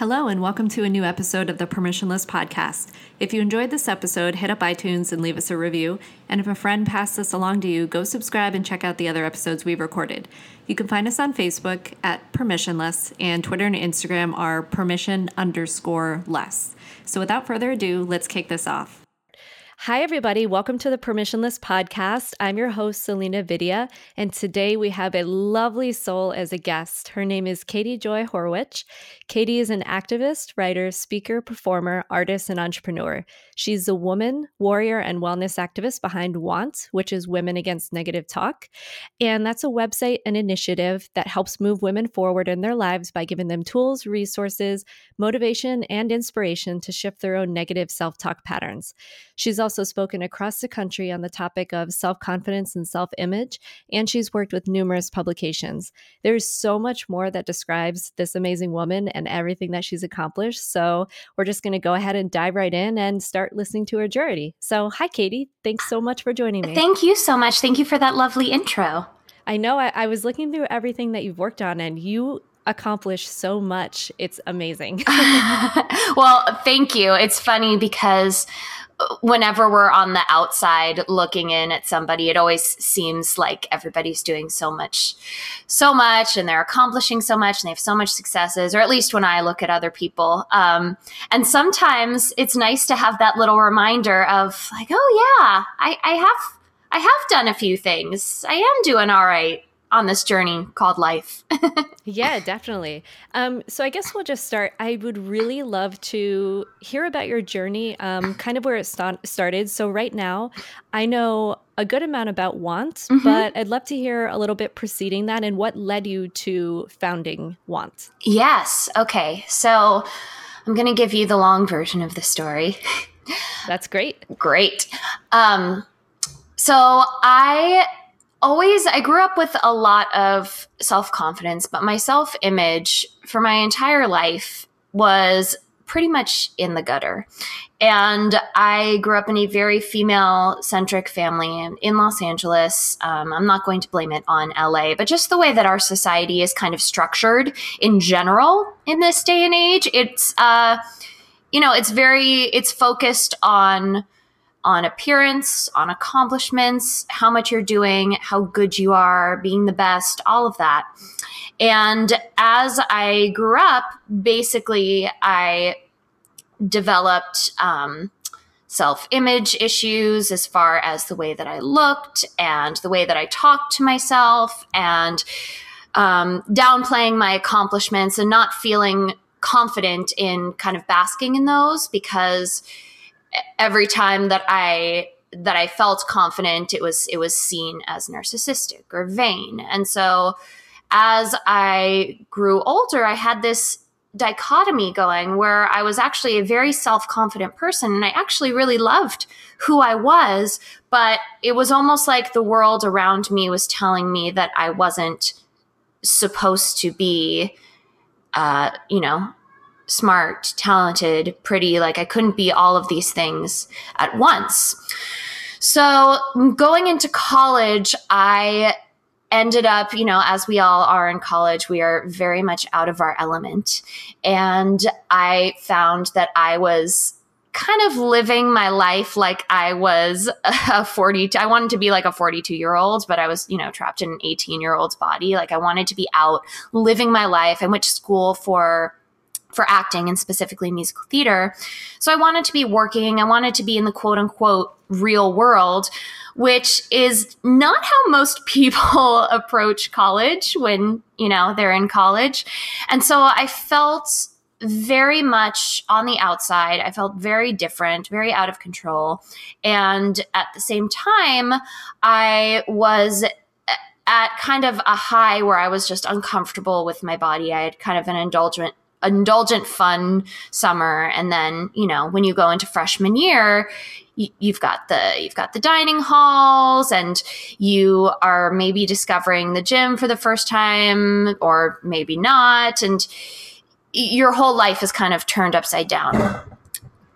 Hello, and welcome to a new episode of the Permissionless Podcast. If you enjoyed this episode, hit up iTunes and leave us a review. And if a friend passed this along to you, go subscribe and check out the other episodes we've recorded. You can find us on Facebook at Permissionless, and Twitter and Instagram are permission underscore less. So without further ado, let's kick this off. Hi, everybody. Welcome to the Permissionless Podcast. I'm your host, Selena Vidya, and today we have a lovely soul as a guest. Her name is Katie Joy Horwitch. Katie is an activist, writer, speaker, performer, artist, and entrepreneur. She's a woman, warrior, and wellness activist behind WANT, which is Women Against Negative Talk. And that's a website and initiative that helps move women forward in their lives by giving them tools, resources, motivation, and inspiration to shift their own negative self talk patterns. She's also spoken across the country on the topic of self confidence and self image, and she's worked with numerous publications. There's so much more that describes this amazing woman and everything that she's accomplished. So we're just going to go ahead and dive right in and start listening to her journey. So, hi, Katie. Thanks so much for joining me. Thank you so much. Thank you for that lovely intro. I know I, I was looking through everything that you've worked on, and you accomplish so much. It's amazing. well, thank you. It's funny because whenever we're on the outside looking in at somebody, it always seems like everybody's doing so much, so much, and they're accomplishing so much, and they have so much successes, or at least when I look at other people. Um, and sometimes it's nice to have that little reminder of, like, oh, yeah, I, I have. I have done a few things. I am doing all right on this journey called life. yeah, definitely. Um, so I guess we'll just start. I would really love to hear about your journey, um, kind of where it st- started. So right now, I know a good amount about Want, mm-hmm. but I'd love to hear a little bit preceding that and what led you to founding Want. Yes. Okay. So I'm going to give you the long version of the story. That's great. Great. Um, so I always I grew up with a lot of self-confidence, but my self-image for my entire life was pretty much in the gutter. And I grew up in a very female centric family in Los Angeles. Um, I'm not going to blame it on LA, but just the way that our society is kind of structured in general in this day and age, it's, uh, you know, it's very, it's focused on on appearance, on accomplishments, how much you're doing, how good you are, being the best, all of that. And as I grew up, basically, I developed um, self image issues as far as the way that I looked and the way that I talked to myself and um, downplaying my accomplishments and not feeling confident in kind of basking in those because every time that I that I felt confident, it was it was seen as narcissistic or vain. And so as I grew older, I had this dichotomy going where I was actually a very self-confident person and I actually really loved who I was, but it was almost like the world around me was telling me that I wasn't supposed to be uh, you know, smart, talented, pretty. Like I couldn't be all of these things at once. So going into college, I ended up, you know, as we all are in college, we are very much out of our element. And I found that I was kind of living my life like I was a 40 I wanted to be like a 42 year old but I was you know trapped in an 18 year old's body like I wanted to be out living my life I went to school for for acting and specifically musical theater. So I wanted to be working, I wanted to be in the quote unquote real world, which is not how most people approach college when, you know, they're in college. And so I felt very much on the outside. I felt very different, very out of control. And at the same time, I was at kind of a high where I was just uncomfortable with my body. I had kind of an indulgent indulgent fun summer. And then you know when you go into freshman year you've got the you've got the dining halls and you are maybe discovering the gym for the first time or maybe not. And your whole life is kind of turned upside down.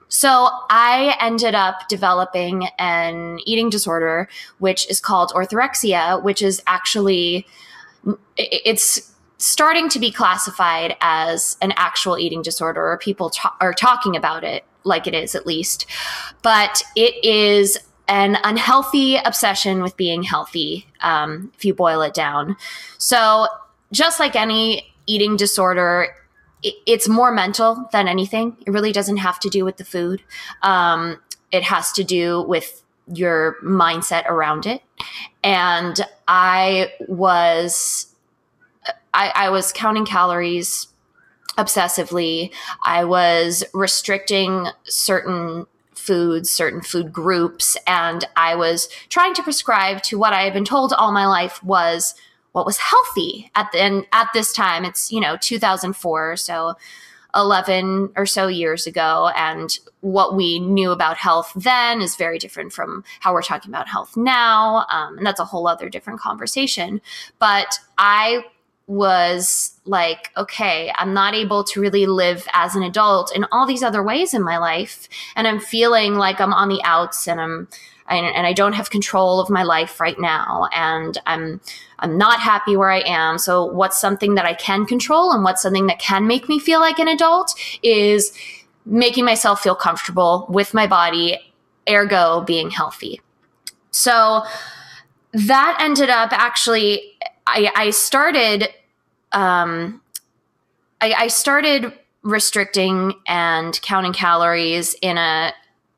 So I ended up developing an eating disorder which is called orthorexia which is actually it's starting to be classified as an actual eating disorder, or people ta- are talking about it like it is at least. But it is an unhealthy obsession with being healthy, um, if you boil it down. So, just like any eating disorder, it, it's more mental than anything. It really doesn't have to do with the food. Um, it has to do with your mindset around it. And I was, I, I was counting calories obsessively. I was restricting certain foods, certain food groups, and I was trying to prescribe to what I had been told all my life was what was healthy at the and at this time. It's you know 2004, so 11 or so years ago, and what we knew about health then is very different from how we're talking about health now, um, and that's a whole other different conversation. But I was like, okay, I'm not able to really live as an adult in all these other ways in my life. And I'm feeling like I'm on the outs and I'm, and I don't have control of my life right now. And I'm, I'm not happy where I am. So what's something that I can control and what's something that can make me feel like an adult is making myself feel comfortable with my body, ergo being healthy. So that ended up actually I, I started um, I, I started restricting and counting calories in a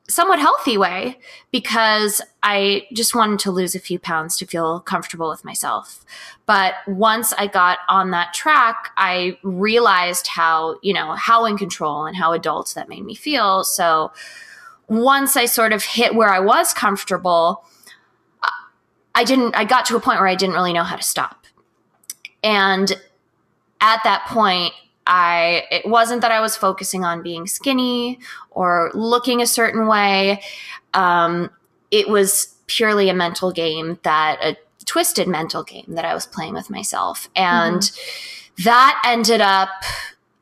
somewhat healthy way because I just wanted to lose a few pounds to feel comfortable with myself. But once I got on that track, I realized how, you know, how in control and how adult that made me feel. So once I sort of hit where I was comfortable, I didn't, I got to a point where I didn't really know how to stop. And at that point, I it wasn't that I was focusing on being skinny or looking a certain way. Um, it was purely a mental game that a twisted mental game that I was playing with myself, and mm-hmm. that ended up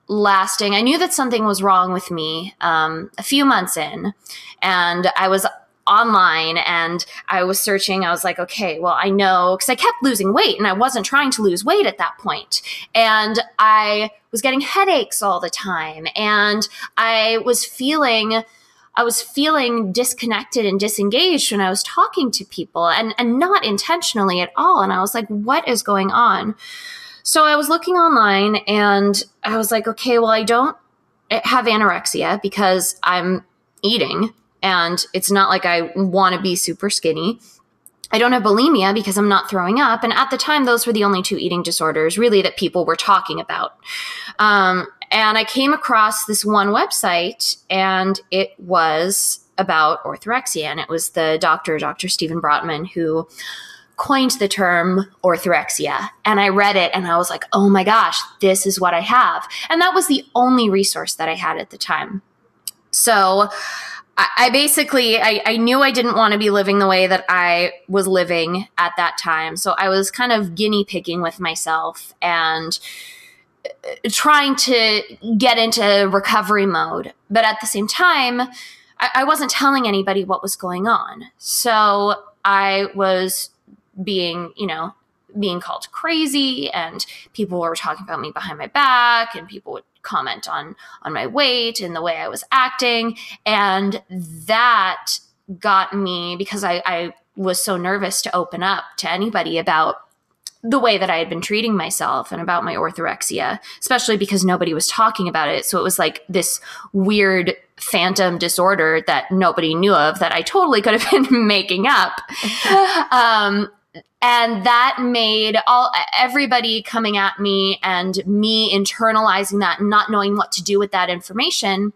lasting. I knew that something was wrong with me um, a few months in, and I was online and I was searching. I was like, okay, well, I know because I kept losing weight and I wasn't trying to lose weight at that point. And I was getting headaches all the time and I was feeling. I was feeling disconnected and disengaged when I was talking to people and, and not intentionally at all. And I was like, what is going on? So I was looking online and I was like, okay, well, I don't have anorexia because I'm eating and it's not like I want to be super skinny. I don't have bulimia because I'm not throwing up. And at the time, those were the only two eating disorders really that people were talking about. Um, and I came across this one website, and it was about orthorexia. And it was the doctor, Dr. Steven Bratman, who coined the term orthorexia. And I read it and I was like, oh my gosh, this is what I have. And that was the only resource that I had at the time. So I, basically I, I knew I didn't want to be living the way that I was living at that time. So I was kind of guinea pigging with myself and uh, trying to get into recovery mode. But at the same time, I, I wasn't telling anybody what was going on. So I was being, you know, being called crazy and people were talking about me behind my back and people would comment on on my weight and the way I was acting. And that got me because I, I was so nervous to open up to anybody about the way that I had been treating myself and about my orthorexia, especially because nobody was talking about it. So it was like this weird phantom disorder that nobody knew of that I totally could have been making up. um, and that made all everybody coming at me and me internalizing that and not knowing what to do with that information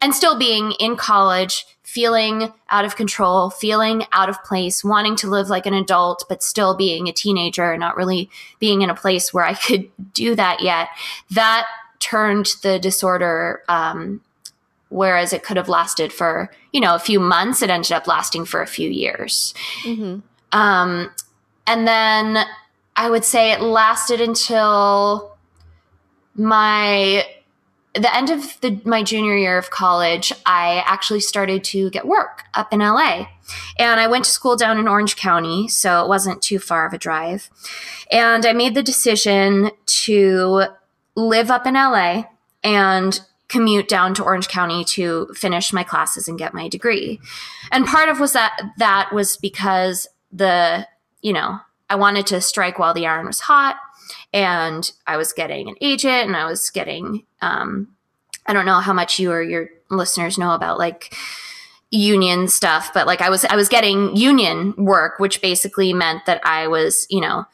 and still being in college feeling out of control feeling out of place wanting to live like an adult but still being a teenager not really being in a place where i could do that yet that turned the disorder um, whereas it could have lasted for you know a few months it ended up lasting for a few years mm-hmm. Um, and then I would say it lasted until my the end of the, my junior year of college, I actually started to get work up in LA. And I went to school down in Orange County, so it wasn't too far of a drive. And I made the decision to live up in LA and commute down to Orange County to finish my classes and get my degree. And part of was that that was because the, you know, I wanted to strike while the iron was hot and I was getting an agent and I was getting um I don't know how much you or your listeners know about like union stuff, but like I was I was getting union work, which basically meant that I was, you know,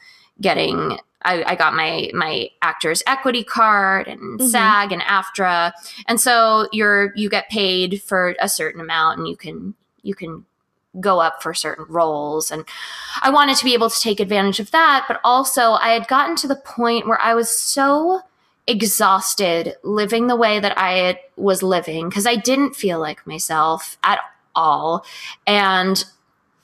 getting I, I got my my actors equity card and mm-hmm. SAG and AFTRA, and so you're you get paid for a certain amount, and you can you can go up for certain roles and I wanted to be able to take advantage of that but also I had gotten to the point where I was so exhausted living the way that I was living because I didn't feel like myself at all and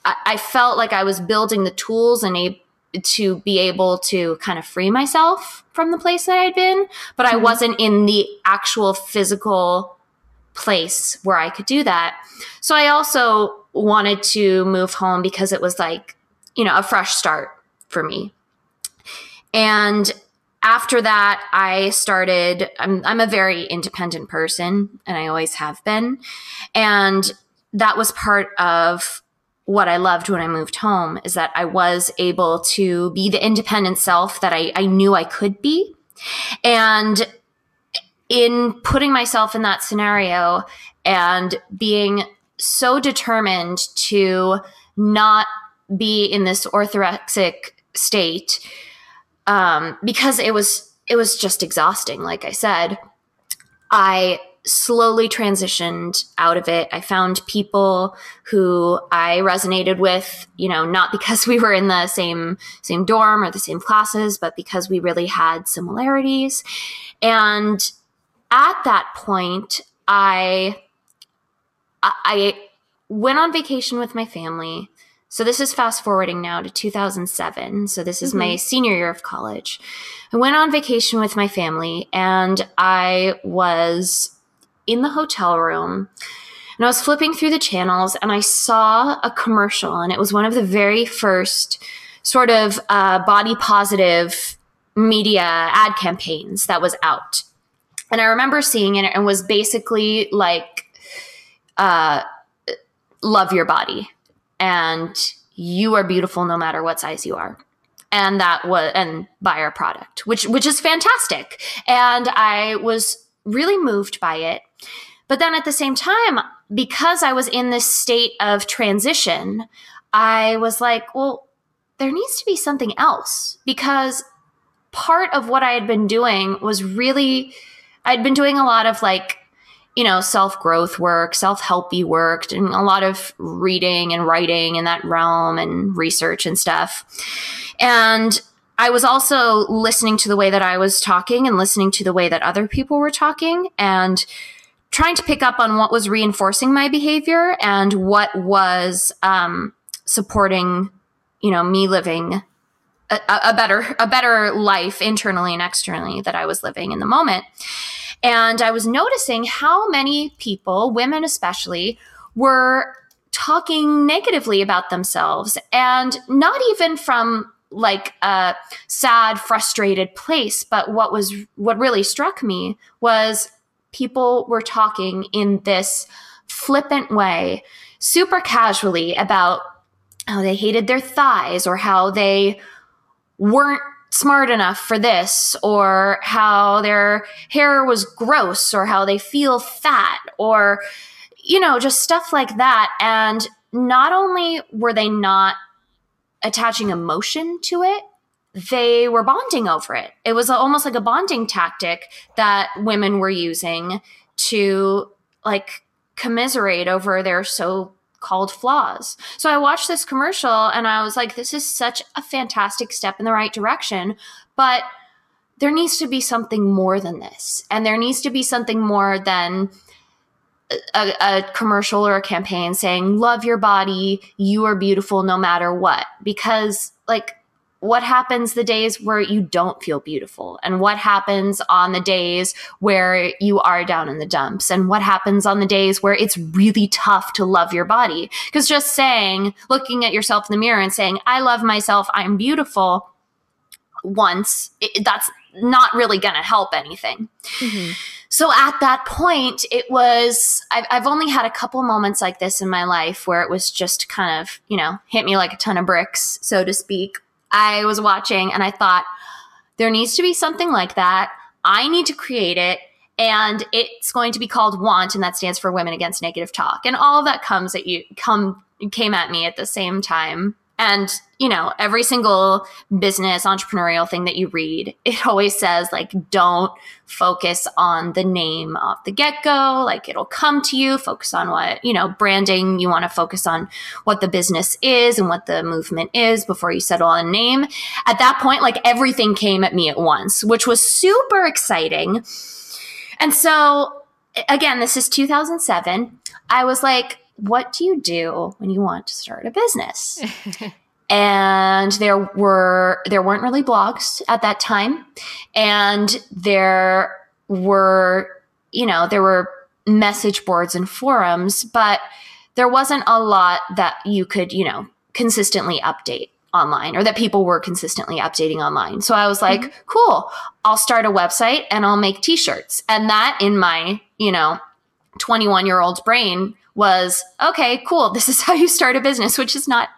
I, I felt like I was building the tools and a to be able to kind of free myself from the place that I'd been, but I mm-hmm. wasn't in the actual physical place where I could do that. So I also wanted to move home because it was like, you know, a fresh start for me. And after that, I started, I'm, I'm a very independent person and I always have been. And that was part of what I loved when I moved home is that I was able to be the independent self that I, I knew I could be. And in putting myself in that scenario and being so determined to not be in this orthorexic state um, because it was it was just exhausting like i said i slowly transitioned out of it. I found people who I resonated with, you know, not because we were in the same same dorm or the same classes, but because we really had similarities. And at that point, I I went on vacation with my family. So this is fast forwarding now to 2007. So this is mm-hmm. my senior year of college. I went on vacation with my family and I was in the hotel room and I was flipping through the channels and I saw a commercial, and it was one of the very first sort of uh, body positive media ad campaigns that was out. And I remember seeing it and it was basically like, uh, love your body. And you are beautiful no matter what size you are. And that was and buy our product which which is fantastic. And i was really moved by it. But then at the same time, because I was in this state of transition, I was like, well, there needs to be something else. Because part of what I had been doing was really, I'd been doing a lot of like, you know, self growth work, self helpy work, and a lot of reading and writing in that realm and research and stuff. And I was also listening to the way that I was talking and listening to the way that other people were talking and trying to pick up on what was reinforcing my behavior and what was um, supporting, you know, me living a, a better a better life internally and externally that I was living in the moment. And I was noticing how many people, women especially, were talking negatively about themselves and not even from like a sad, frustrated place. But what was what really struck me was people were talking in this flippant way, super casually about how they hated their thighs or how they weren't smart enough for this or how their hair was gross or how they feel fat or you know just stuff like that and not only were they not attaching emotion to it, they were bonding over it. It was almost like a bonding tactic that women were using to like commiserate over their so called flaws. So I watched this commercial and I was like, this is such a fantastic step in the right direction. But there needs to be something more than this. And there needs to be something more than a, a, commercial or a campaign saying, love your body, you are beautiful no matter what. Because, like, what happens the days where you don't feel beautiful? And what happens on the days where you are down in the dumps? And what happens on the days where it's really tough to love your body? Because just saying looking at yourself in the mirror and saying i love myself i'm beautiful once it, that's not really going to help anything. Mm-hmm. so at that point it was I've, I've only had a couple moments like this in my life where it was just kind of you know hit me like a ton of bricks so to speak I was watching and I thought, there needs to be something like that. I need to create it. And it's going to be called Want, and that stands for Women Against Negative Talk. And all of that comes at you come came at me at the same time. And, you know, every single business entrepreneurial thing that you read, it always says, like, don't focus on the name off the get go. Like, it'll come to you. Focus on what, you know, branding. You want to focus on what the business is and what the movement is before you settle on a name. At that point, like, everything came at me at once, which was super exciting. And so, again, this is 2007. I was like, what do you do when you want to start a business? and there were there weren't really blogs at that time and there were you know there were message boards and forums but there wasn't a lot that you could you know consistently update online or that people were consistently updating online so i was like mm-hmm. cool i'll start a website and i'll make t-shirts and that in my you know 21 year old brain was okay, cool. This is how you start a business, which is not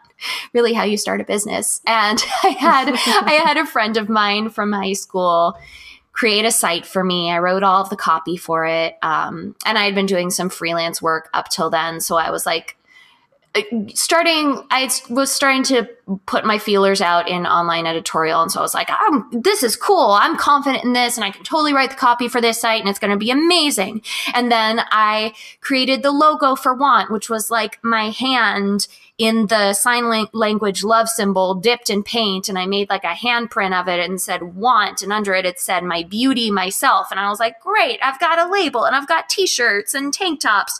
really how you start a business. And I had I had a friend of mine from high school create a site for me. I wrote all of the copy for it, um, and I had been doing some freelance work up till then. So I was like, starting i was starting to put my feelers out in online editorial. And so i was like this is cool. I'm confident in this and i can totally write the copy for this site and it's going to be amazing. And then i created the logo for want which was like my hand in the sign language love symbol dipped in paint. And I made like a handprint of it and said want. And under it it said my beauty myself. And I was like great. I've got a label and I've got t-shirts and tank tops.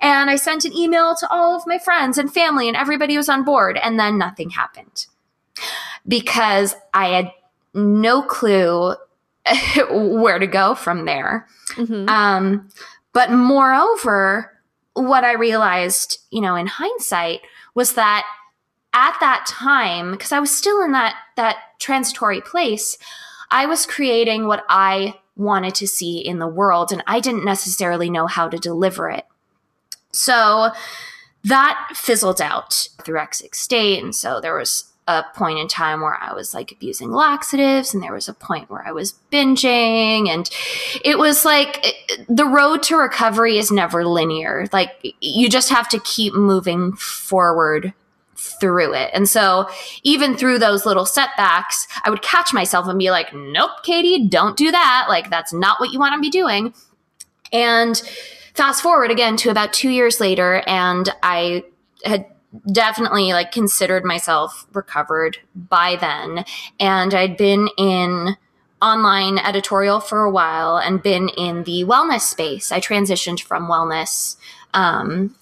And I sent an email to all of my friends and family and everybody was on board. And then nothing happened because I had no clue where to go from there mm-hmm. um, but moreover what I realized, you know, in hindsight was that at that time, because I was still in that that transitory place, I was creating what I wanted to see in the world, and I didn't necessarily know how to deliver it. So that fizzled out through Exit State, and so there was a point in time where I was like abusing laxatives, and there was a point where I was binging, and it was like the road to recovery is never linear. Like you just have to keep moving forward through it. And so even through those little setbacks, I would catch myself and be like, nope, Katie, don't do that. Like that's not what you want to be doing. And fast forward again to about two years later, and I had definitely like considered myself recovered by then. And I'd been in online editorial for a while and been in the wellness space. I transitioned from wellness, um,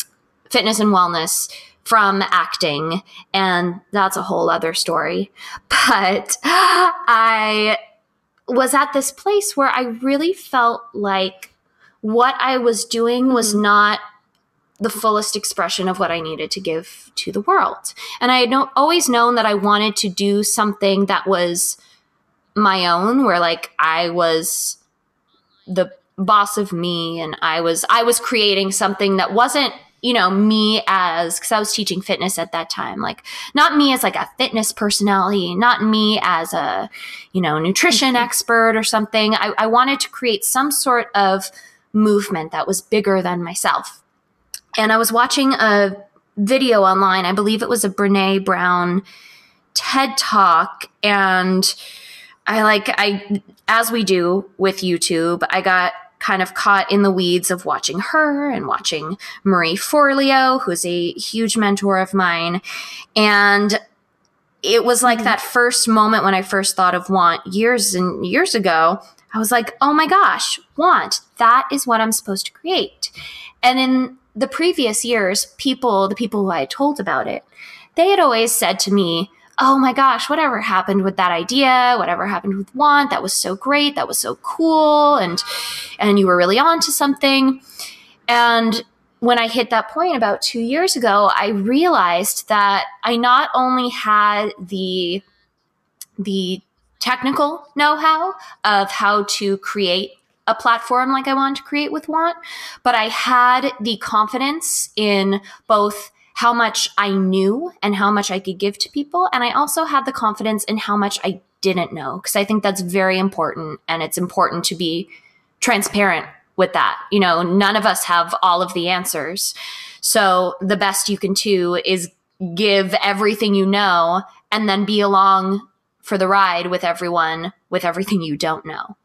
fitness and wellness from acting, and that's a whole other story. But I was at this place where I really felt like what I was doing was mm-hmm. not the fullest expression of what I needed to give to the world. And I had no, always known that I wanted to do something that was my own, where like I was the boss of me and I was I was creating something that wasn't you know me as because i was teaching fitness at that time like not me as like a fitness personality not me as a you know nutrition mm-hmm. expert or something I, I wanted to create some sort of movement that was bigger than myself and I was watching a video online. I believe it was a Brene Brown TED talk. And I like, I, as we do with YouTube, I got kind of caught in the weeds of watching her and watching Marie Forleo, who's a huge mentor of mine. And it was like mm-hmm. that first moment when I first thought of want years and years ago. I was like, oh my gosh, want, that is what I'm supposed to create. And in the previous years, people, the people who I told about it, they had always said to me, oh my gosh, whatever happened with that idea, whatever happened with want, that was so great, that was so cool, and and you were really on to something. And when I hit that point about two years ago, I realized that I not only had the the technical know-how of how to create a platform like I wanted to create with Want, but I had the confidence in both how much I knew and how much I could give to people. And I also had the confidence in how much I didn't know, because I think that's very important. And it's important to be transparent with that. You know, none of us have all of the answers. So the best you can do is give everything you know and then be along for the ride with everyone with everything you don't know.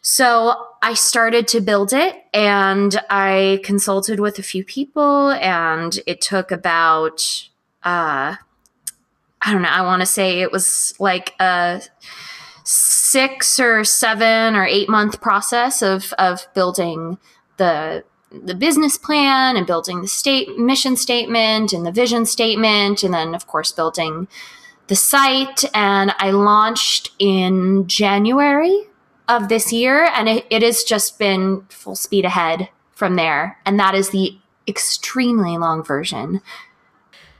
So I started to build it and I consulted with a few people and it took about uh I don't know, I want to say it was like a 6 or 7 or 8 month process of of building the the business plan and building the state mission statement and the vision statement and then of course building the site and I launched in January of this year, and it, it has just been full speed ahead from there. And that is the extremely long version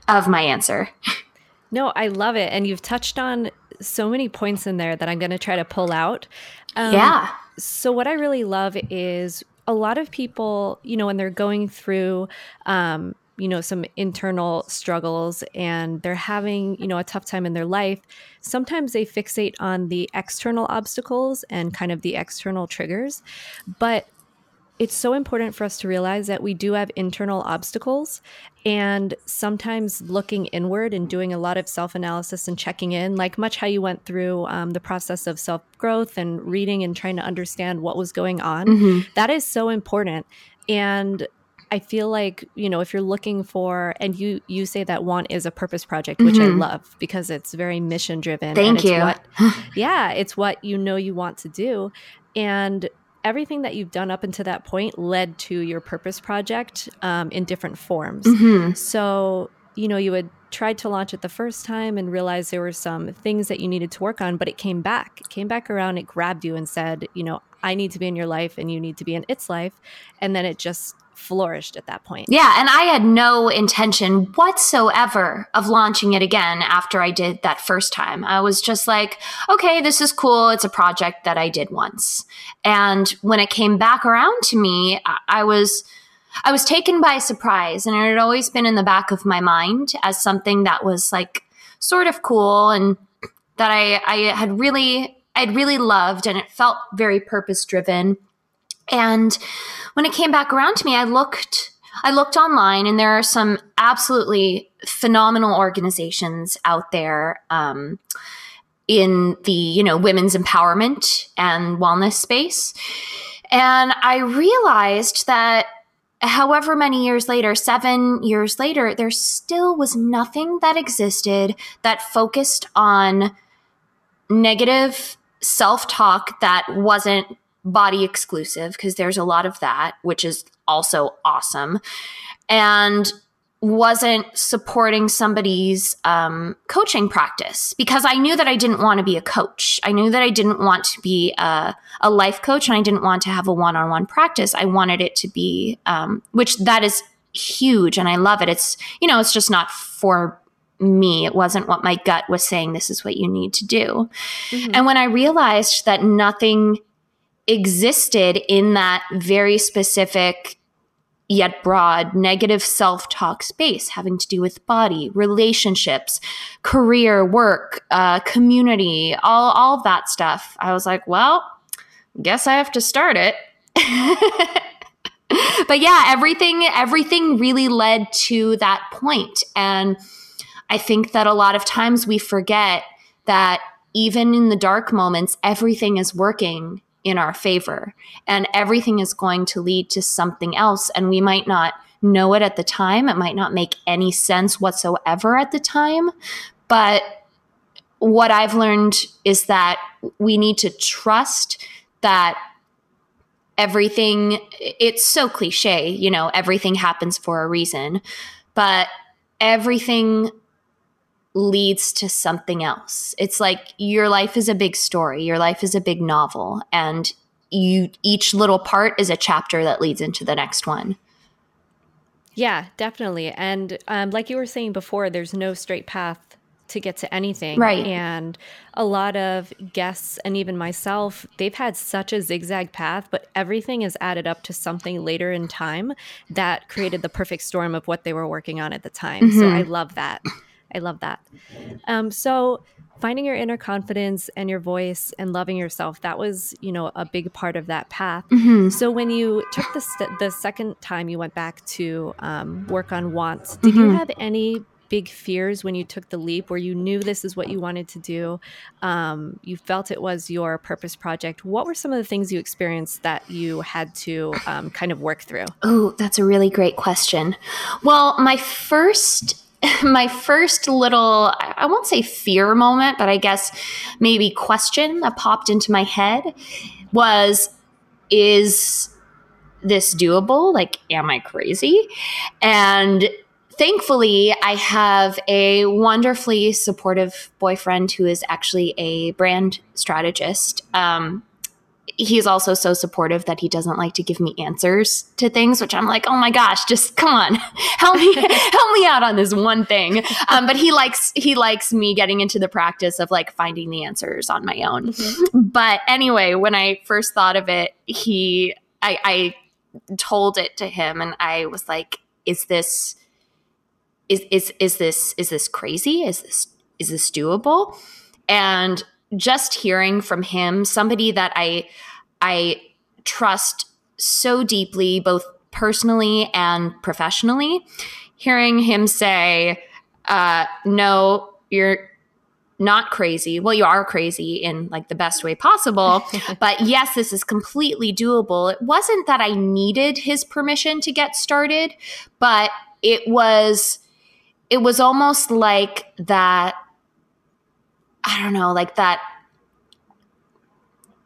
of my answer. No, I love it. And you've touched on so many points in there that I'm going to try to pull out. Um, yeah. So, what I really love is a lot of people, you know, when they're going through, um, you know some internal struggles and they're having you know a tough time in their life sometimes they fixate on the external obstacles and kind of the external triggers. But it's so important for us to realize that we do have internal obstacles and sometimes looking inward and doing a lot of self-analysis and checking in like much how you went through um, the process of self-growth and reading and trying to understand what was going on. Mm-hmm. that is so important. And I feel like, you know, if you're looking for and you you say that want is a purpose project, which mm-hmm. I love because it's very mission driven. Thank you. What, yeah, it's what you know you want to do. And everything that you've done up until that point led to your purpose project um, in different forms. Mm-hmm. So, you know, you had tried to launch it the first time and realized there were some things that you needed to work on, but it came back. It came back around, it grabbed you and said, you know, I need to be in your life and you need to be in its life. And then it just flourished at that point. Yeah, and I had no intention whatsoever of launching it again after I did that first time. I was just like, okay, this is cool. It's a project that I did once. And when it came back around to me, I was I was taken by surprise and it had always been in the back of my mind as something that was like sort of cool and that I I had really I'd really loved and it felt very purpose driven. And when it came back around to me, I looked I looked online and there are some absolutely phenomenal organizations out there um, in the you know women's empowerment and wellness space. And I realized that however many years later, seven years later, there still was nothing that existed that focused on negative self talk that wasn't body exclusive because there's a lot of that, which is also awesome. And wasn't supporting somebody's um, coaching practice because I knew that I didn't want to be a coach. I knew that I didn't want to be a, a life coach and I didn't want to have a one on one practice. I wanted it to be, um, which that is huge and I love it. It's, you know, it's just not for me. It wasn't what my gut was saying, this is what you need to do. Mm-hmm. And when I realized that nothing existed in that very specific yet broad negative self talk space having to do with body, relationships, career, work, uh, community, all, all that stuff. I was like, well, guess I have to start it. but yeah, everything everything really led to that point and I think that a lot of times we forget that even in the dark moments everything is working in our favor. And everything is going to lead to something else and we might not know it at the time. It might not make any sense whatsoever at the time. But what i've learned is that we need to trust that everything it's so cliche you know everything happens for a reason. But everything leads to something else. It's like your life is a big story, your life is a big novel, and you each little part is a chapter that leads into the next one. Yeah, definitely. And um, like you were saying before, there's no straight path to get to anything. Right. And a lot of guests and even myself, they've had such a zigzag path, but everything is added up to something later in time that created the perfect storm of what they were working on at the time. Mm-hmm. So I love that. I love that. Um, so finding your inner confidence and your voice and loving yourself that was you know a big part of that path mm-hmm. so when you took the st- the second time you went back to um, work on wants did mm-hmm. you have any big fears when you took the leap where you knew this is what you wanted to do um, you felt it was your purpose project what were some of the things you experienced that you had to um, kind of work through oh that's a really great question well my first my first little, I won't say fear moment, but I guess maybe question that popped into my head was is this doable? Like, am I crazy? And thankfully, I have a wonderfully supportive boyfriend who is actually a brand strategist. Um, he's also so supportive that he doesn't like to give me answers to things which i'm like oh my gosh just come on. Help me help me out on this one thing. Um, but he likes he likes me getting into the practice of like finding the answers on my own. Mm-hmm. but anyway when i first thought of it he I, I told it to him and i was like is this is is is this is this crazy? Is this is this doable? And just hearing from him, somebody that I I trust so deeply, both personally and professionally, hearing him say, uh, "No, you're." not crazy. Well, you are crazy in like the best way possible, but yes, this is completely doable. It wasn't that I needed his permission to get started, but it was it was almost like that I don't know, like that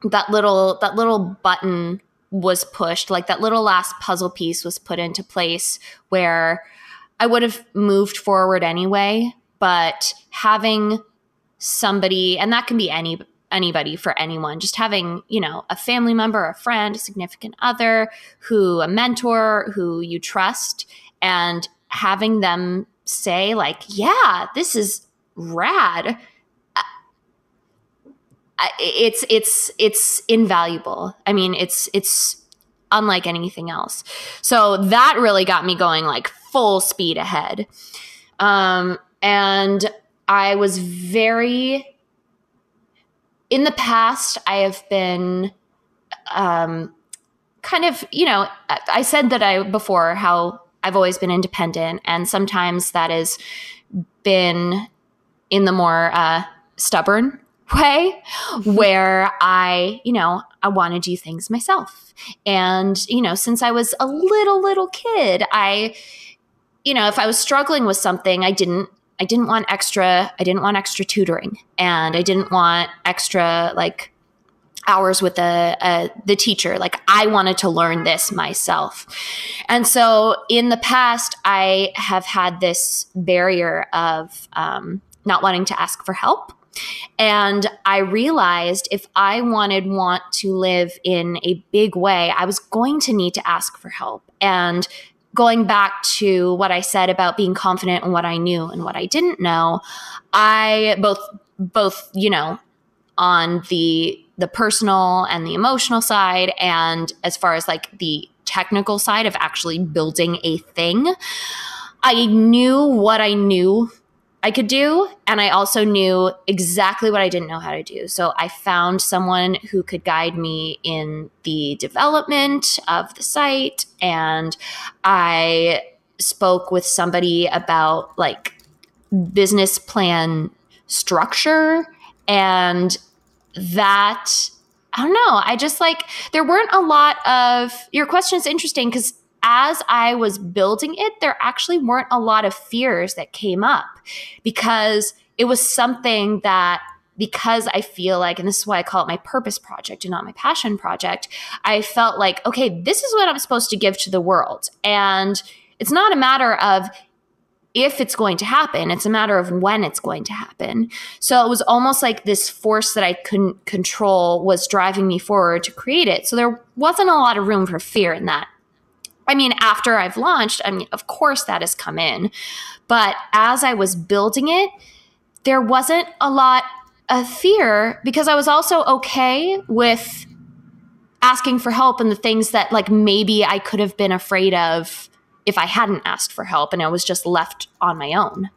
that little that little button was pushed, like that little last puzzle piece was put into place where I would have moved forward anyway, but having somebody and that can be any anybody for anyone just having you know a family member a friend a significant other who a mentor who you trust and having them say like yeah this is rad it's it's it's invaluable. I mean, it's it's unlike anything else. So that really got me going like full speed ahead. Um, and I was very in the past. I have been um, kind of you know I said that I before how I've always been independent, and sometimes that has been in the more uh, stubborn way where I, you know, I want to do things myself. And, you know, since I was a little, little kid, I, you know, if I was struggling with something, I didn't, I didn't want extra, I didn't want extra tutoring and I didn't want extra like hours with the, uh, the teacher. Like I wanted to learn this myself. And so in the past, I have had this barrier of, um, not wanting to ask for help and I realized if I wanted want to live in a big way, I was going to need to ask for help. And going back to what I said about being confident in what I knew and what I didn't know, I both both, you know, on the the personal and the emotional side and as far as like the technical side of actually building a thing, I knew what I knew I could do. And I also knew exactly what I didn't know how to do. So I found someone who could guide me in the development of the site. And I spoke with somebody about like business plan structure. And that, I don't know, I just like, there weren't a lot of, your question is interesting because as I was building it, there actually weren't a lot of fears that came up because it was something that because I feel like, and this is why I call it my purpose project and not my passion project, I felt like, okay, this is what I'm supposed to give to the world. And it's not a matter of if it's going to happen. It's a matter of when it's going to happen. So it was almost like this force that I couldn't control was driving me forward to create it. So there wasn't a lot of room for fear in that. I mean, after I've launched, I mean, of course that has come in. But as I was building it, there wasn't a lot of fear because I was also okay with asking for help and the things that like maybe I could have been afraid of if I hadn't asked for help and I was just left on my own.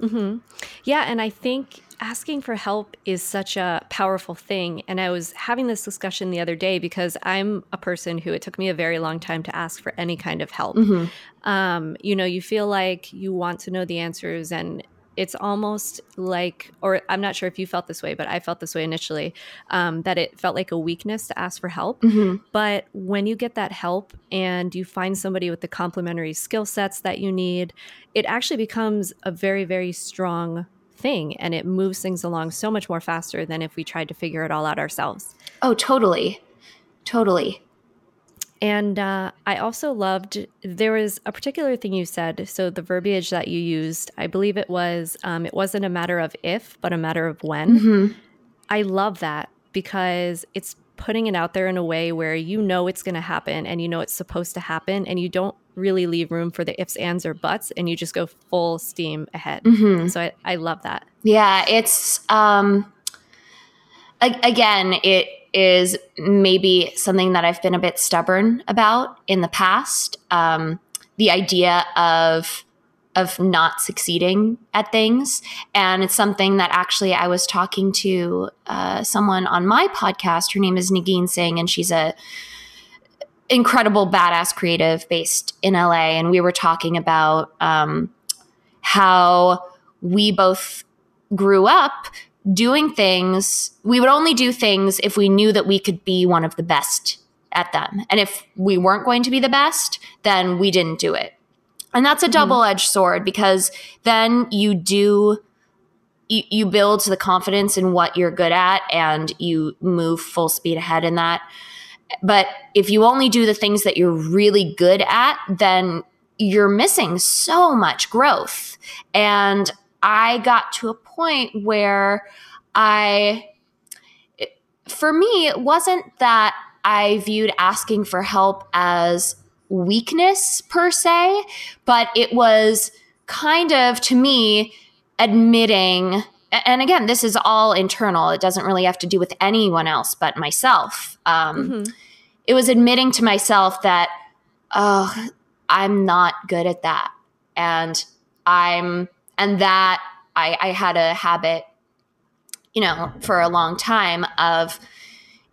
Mm-hmm. Yeah, and I think asking for help is such a powerful thing. And I was having this discussion the other day because I'm a person who it took me a very long time to ask for any kind of help. Mm-hmm. Um, you know, you feel like you want to know the answers and it's almost like, or I'm not sure if you felt this way, but I felt this way initially, um, that it felt like a weakness to ask for help. Mm-hmm. But when you get that help and you find somebody with the complementary skill sets that you need, it actually becomes a very, very strong thing and it moves things along so much more faster than if we tried to figure it all out ourselves. Oh, totally. Totally. And uh, I also loved there was a particular thing you said. So the verbiage that you used, I believe it was um, it wasn't a matter of if, but a matter of when. Mm-hmm. I love that because it's putting it out there in a way where you know it's going to happen and you know it's supposed to happen, and you don't really leave room for the ifs, ands, or buts, and you just go full steam ahead. Mm-hmm. So I, I love that. Yeah, it's um, again it is maybe something that I've been a bit stubborn about in the past. Um, the idea of of not succeeding at things, and it's something that actually I was talking to uh, someone on my podcast. Her name is Nagin Singh, and she's a incredible badass creative based in LA, and we were talking about um, how we both grew up doing things, we would only do things if we knew that we could be one of the best at them. And if we weren't going to be the best, then we didn't do it. And that's a mm-hmm. double edged sword because then you do, you, you build the confidence in what you're good at and you move full speed ahead in that. But if you only do the things that you're really good at, then you're missing so much growth. And I got to a point where I, for me, it wasn't that I viewed asking for help as weakness per se, but it was kind of to me admitting and again this is all internal. It doesn't really have to do with anyone else but myself. Um, mm-hmm. it was admitting to myself that oh i'm not good at that. And i'm and that I, I had a habit, you know, for a long time of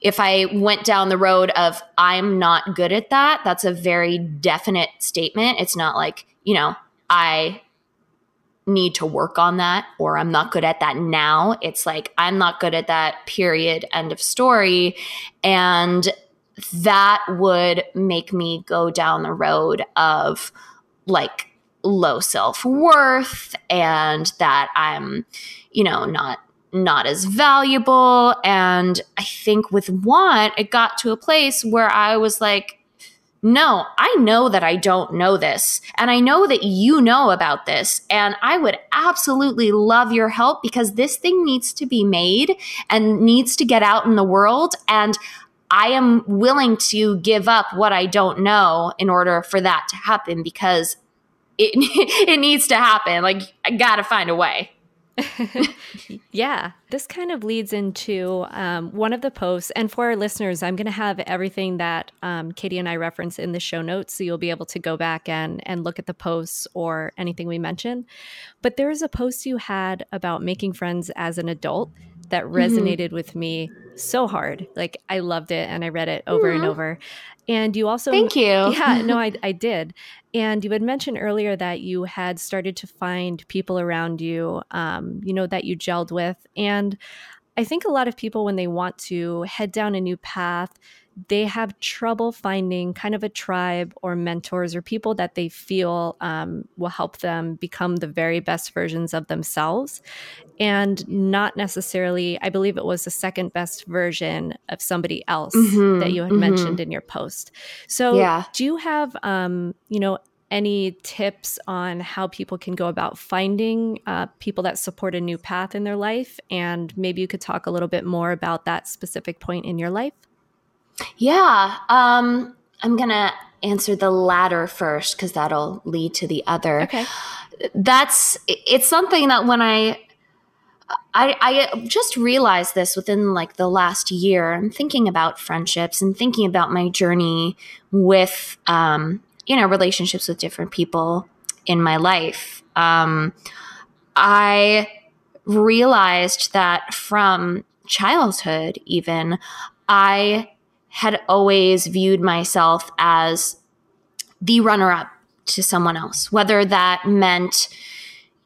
if I went down the road of I'm not good at that, that's a very definite statement. It's not like, you know, I need to work on that or I'm not good at that now. It's like I'm not good at that, period, end of story. And that would make me go down the road of like low self-worth and that I'm, you know, not not as valuable and I think with want it got to a place where I was like no, I know that I don't know this. And I know that you know about this. And I would absolutely love your help because this thing needs to be made and needs to get out in the world. And I am willing to give up what I don't know in order for that to happen because it it needs to happen. Like I got to find a way. yeah, this kind of leads into um, one of the posts. And for our listeners, I'm going to have everything that um, Katie and I reference in the show notes. So you'll be able to go back and, and look at the posts or anything we mention. But there is a post you had about making friends as an adult that mm-hmm. resonated mm-hmm. with me so hard. Like I loved it and I read it over and over. And you also Thank you. Yeah, no, I, I did. And you had mentioned earlier that you had started to find people around you, um, you know, that you gelled with. And I think a lot of people, when they want to head down a new path, they have trouble finding kind of a tribe or mentors or people that they feel um, will help them become the very best versions of themselves and not necessarily i believe it was the second best version of somebody else mm-hmm, that you had mm-hmm. mentioned in your post so yeah. do you have um, you know any tips on how people can go about finding uh, people that support a new path in their life? And maybe you could talk a little bit more about that specific point in your life. Yeah. Um, I'm going to answer the latter first because that'll lead to the other. Okay. That's, it's something that when I, I, I just realized this within like the last year. I'm thinking about friendships and thinking about my journey with, um, you know, relationships with different people in my life. Um, I realized that from childhood, even, I had always viewed myself as the runner up to someone else, whether that meant,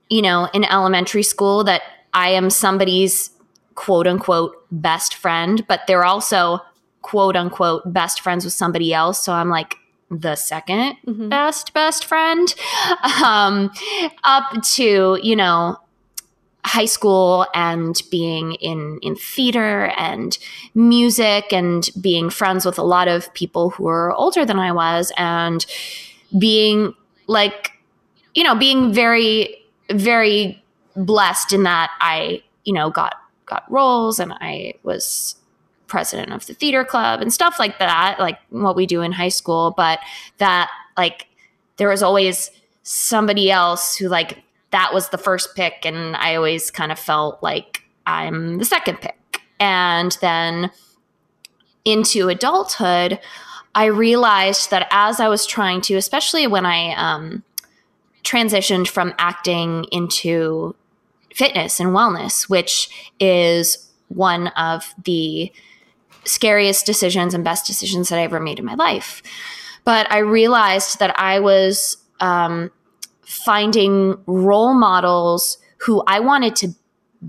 you know, in elementary school that I am somebody's quote unquote best friend, but they're also quote unquote best friends with somebody else. So I'm like the 2nd mm-hmm. best best friend um, up to, you know, high school and being in in theater and music and being friends with a lot of people who are older than I was and being like you know being very very blessed in that I you know got got roles and I was president of the theater club and stuff like that like what we do in high school but that like there was always somebody else who like that was the first pick and I always kind of felt like I'm the second pick. And then into adulthood, I realized that as I was trying to, especially when I um, transitioned from acting into fitness and wellness, which is one of the scariest decisions and best decisions that I ever made in my life. But I realized that I was um, finding role models who I wanted to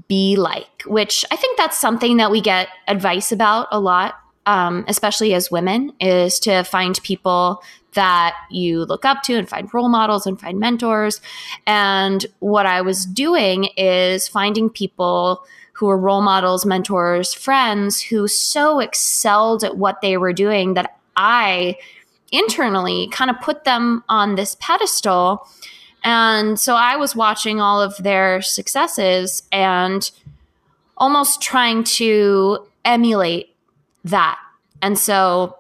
be like, which I think that's something that we get advice about a lot, um, especially as women, is to find people that you look up to and find role models and find mentors. And what I was doing is finding people who were role models, mentors, friends who so excelled at what they were doing that I internally kind of put them on this pedestal and so I was watching all of their successes and almost trying to emulate that. And so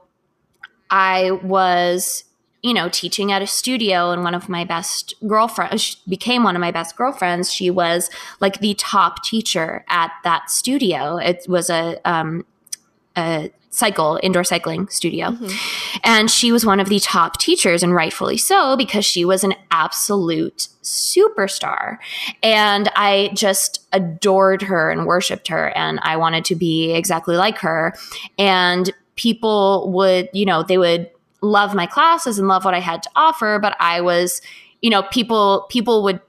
I was, you know, teaching at a studio, and one of my best girlfriends became one of my best girlfriends. She was like the top teacher at that studio. It was a, um, a cycle indoor cycling studio. Mm-hmm. and she was one of the top teachers and rightfully so because she was an absolute superstar. And i just adored her and worshiped her and i wanted to be exactly like her. And people would you know they would love my classes and love what i had to offer but i was you know people people would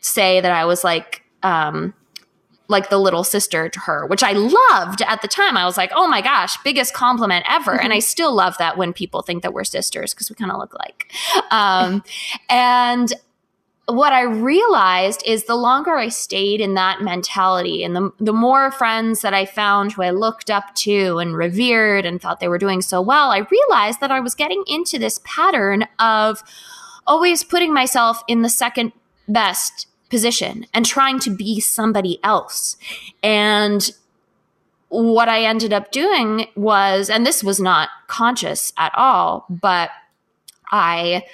say that i was like um like the little sister to her, which I loved at the time. I was like, oh my gosh, biggest compliment ever. Mm-hmm. And I mm-hmm. still love that when people think that we're sisters because we kind of look like. Um, and what I realized is the longer I stayed in that mentality and the, the more friends that I found who I looked up to and revered and thought they were doing so well, I realized that I was getting into this pattern of always putting myself in the second best position and trying to be somebody else. And what I ended up doing was, and this was not conscious at all, but I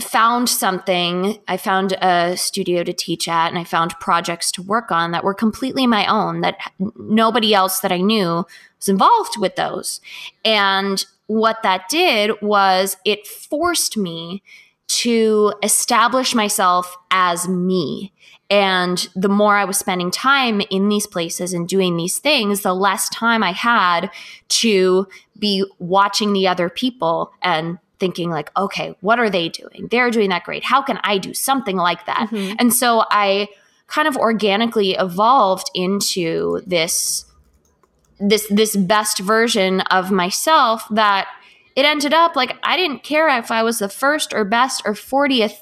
found something. I found a studio to teach at, and I found projects to work on that were completely my own, that nobody else that I knew was involved with those. And what that did was it forced me to establish myself as me. And the more I was spending time in these places and doing these things, the less time I had to be watching the other people and thinking, like, okay, what are they doing? They're doing that great. How can I do something like that? Mm-hmm. And so I kind of organically evolved into this this this best version of myself that it ended up like I didn't care if I was the first or best or 40th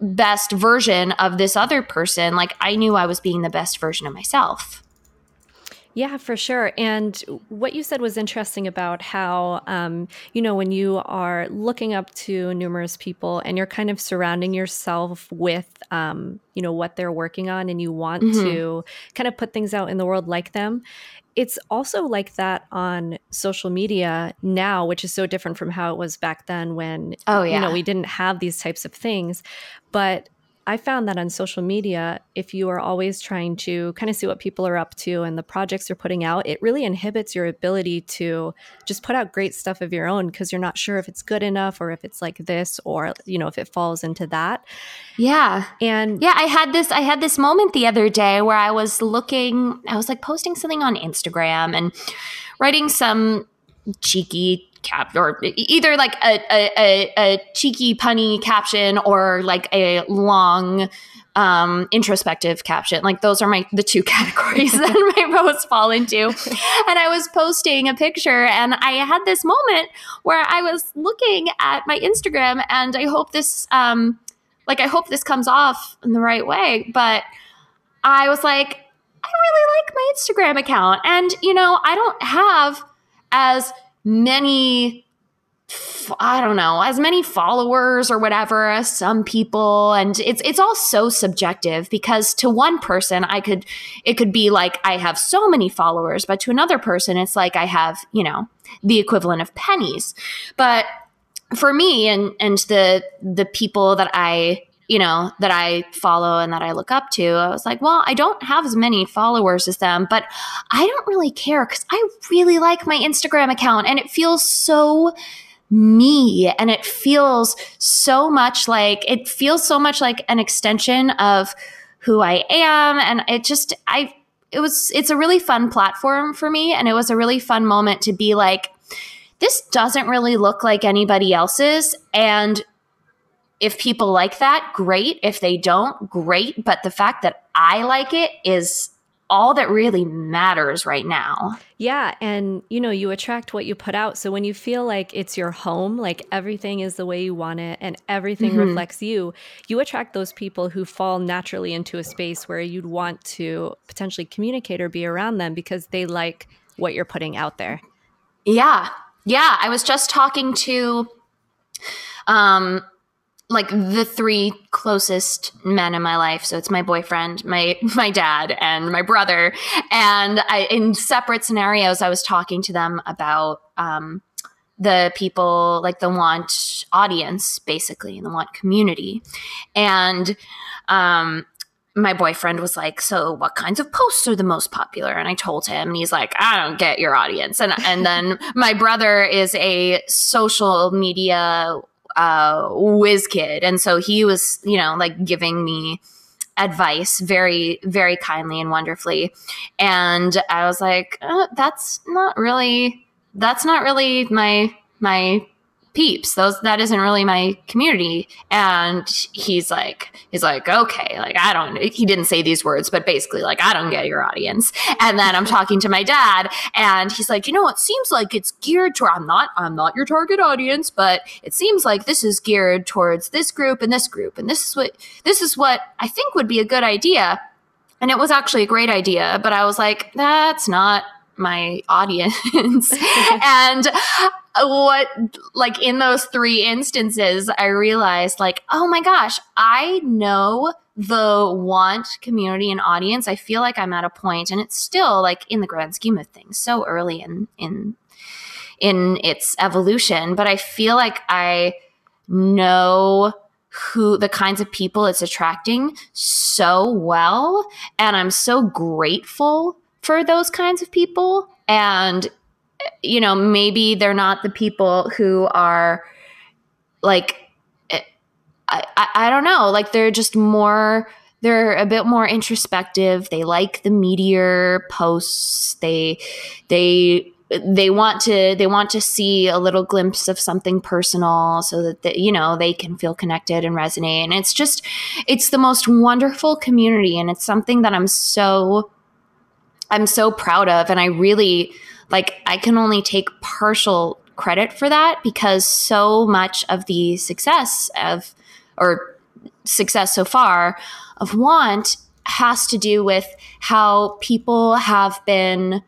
best version of this other person. Like I knew I was being the best version of myself. Yeah, for sure. And what you said was interesting about how, um, you know, when you are looking up to numerous people and you're kind of surrounding yourself with, um, you know, what they're working on and you want mm-hmm. to kind of put things out in the world like them. It's also like that on social media now, which is so different from how it was back then when, oh, yeah. you know, we didn't have these types of things. But I found that on social media, if you are always trying to kind of see what people are up to and the projects they're putting out, it really inhibits your ability to just put out great stuff of your own because you're not sure if it's good enough or if it's like this or you know if it falls into that. Yeah. And yeah, I had this I had this moment the other day where I was looking I was like posting something on Instagram and writing some cheeky cap or either like a, a, a, cheeky punny caption or like a long um, introspective caption. Like those are my the two categories that my posts fall into. And I was posting a picture and I had this moment where I was looking at my Instagram and I hope this um like I hope this comes off in the right way, but I was like I really like my Instagram account and you know, I don't have as many I don't know, as many followers or whatever as some people and it's it's all so subjective because to one person I could it could be like I have so many followers but to another person it's like I have, you know, the equivalent of pennies. But for me and and the the people that I you know, that I follow and that I look up to, I was like, well, I don't have as many followers as them, but I don't really care because I really like my Instagram account and it feels so me and it feels so much like it feels so much like an extension of who I am. And it just I it was it's a really fun platform for me and it was a really fun moment to be like this doesn't really look like anybody else's and if people like that, great. If they don't, great. But the fact that I like it is all that really matters right now. Yeah. And, you know, you attract what you put out. So when you feel like it's your home, like everything is the way you want it and everything mm-hmm. reflects you, you attract those people who fall naturally into a space where you'd want to potentially communicate or be around them because they like what you're putting out there. Yeah. Yeah. I was just talking to, um, like the three closest men in my life so it's my boyfriend my my dad and my brother and i in separate scenarios i was talking to them about um, the people like the want audience basically and the want community and um, my boyfriend was like, "So, what kinds of posts are the most popular?" And I told him, and he's like, "I don't get your audience." And and then my brother is a social media uh, whiz kid. And so he was, you know, like giving me advice very, very kindly and wonderfully. And I was like, uh, that's not really, that's not really my, my peeps. Those that isn't really my community. And he's like he's like okay like i don't he didn't say these words but basically like i don't get your audience. And then i'm talking to my dad and he's like you know it seems like it's geared toward i'm not i'm not your target audience but it seems like this is geared towards this group and this group and this is what this is what i think would be a good idea. And it was actually a great idea but i was like that's not my audience. And what like in those three instances i realized like oh my gosh i know the want community and audience. I feel like i'm at a point and it's still like in the grand scheme of things so early in in in its evolution but i feel like i know who the kinds of people it's attracting so well and i'm so grateful for those kinds of people and you know, maybe they're not the people who are like, eh, I, I, I don't know, like they're just more, they're a bit more introspective. They like the meteor posts. They, they, they want to they want to see a little glimpse of something personal so that you know they can feel connected and resonate and it's just it's the most wonderful community and it's something that I'm so I'm so proud of and I really like I can only take partial credit for that because so much of the success of or success so far of want has to do with how people have been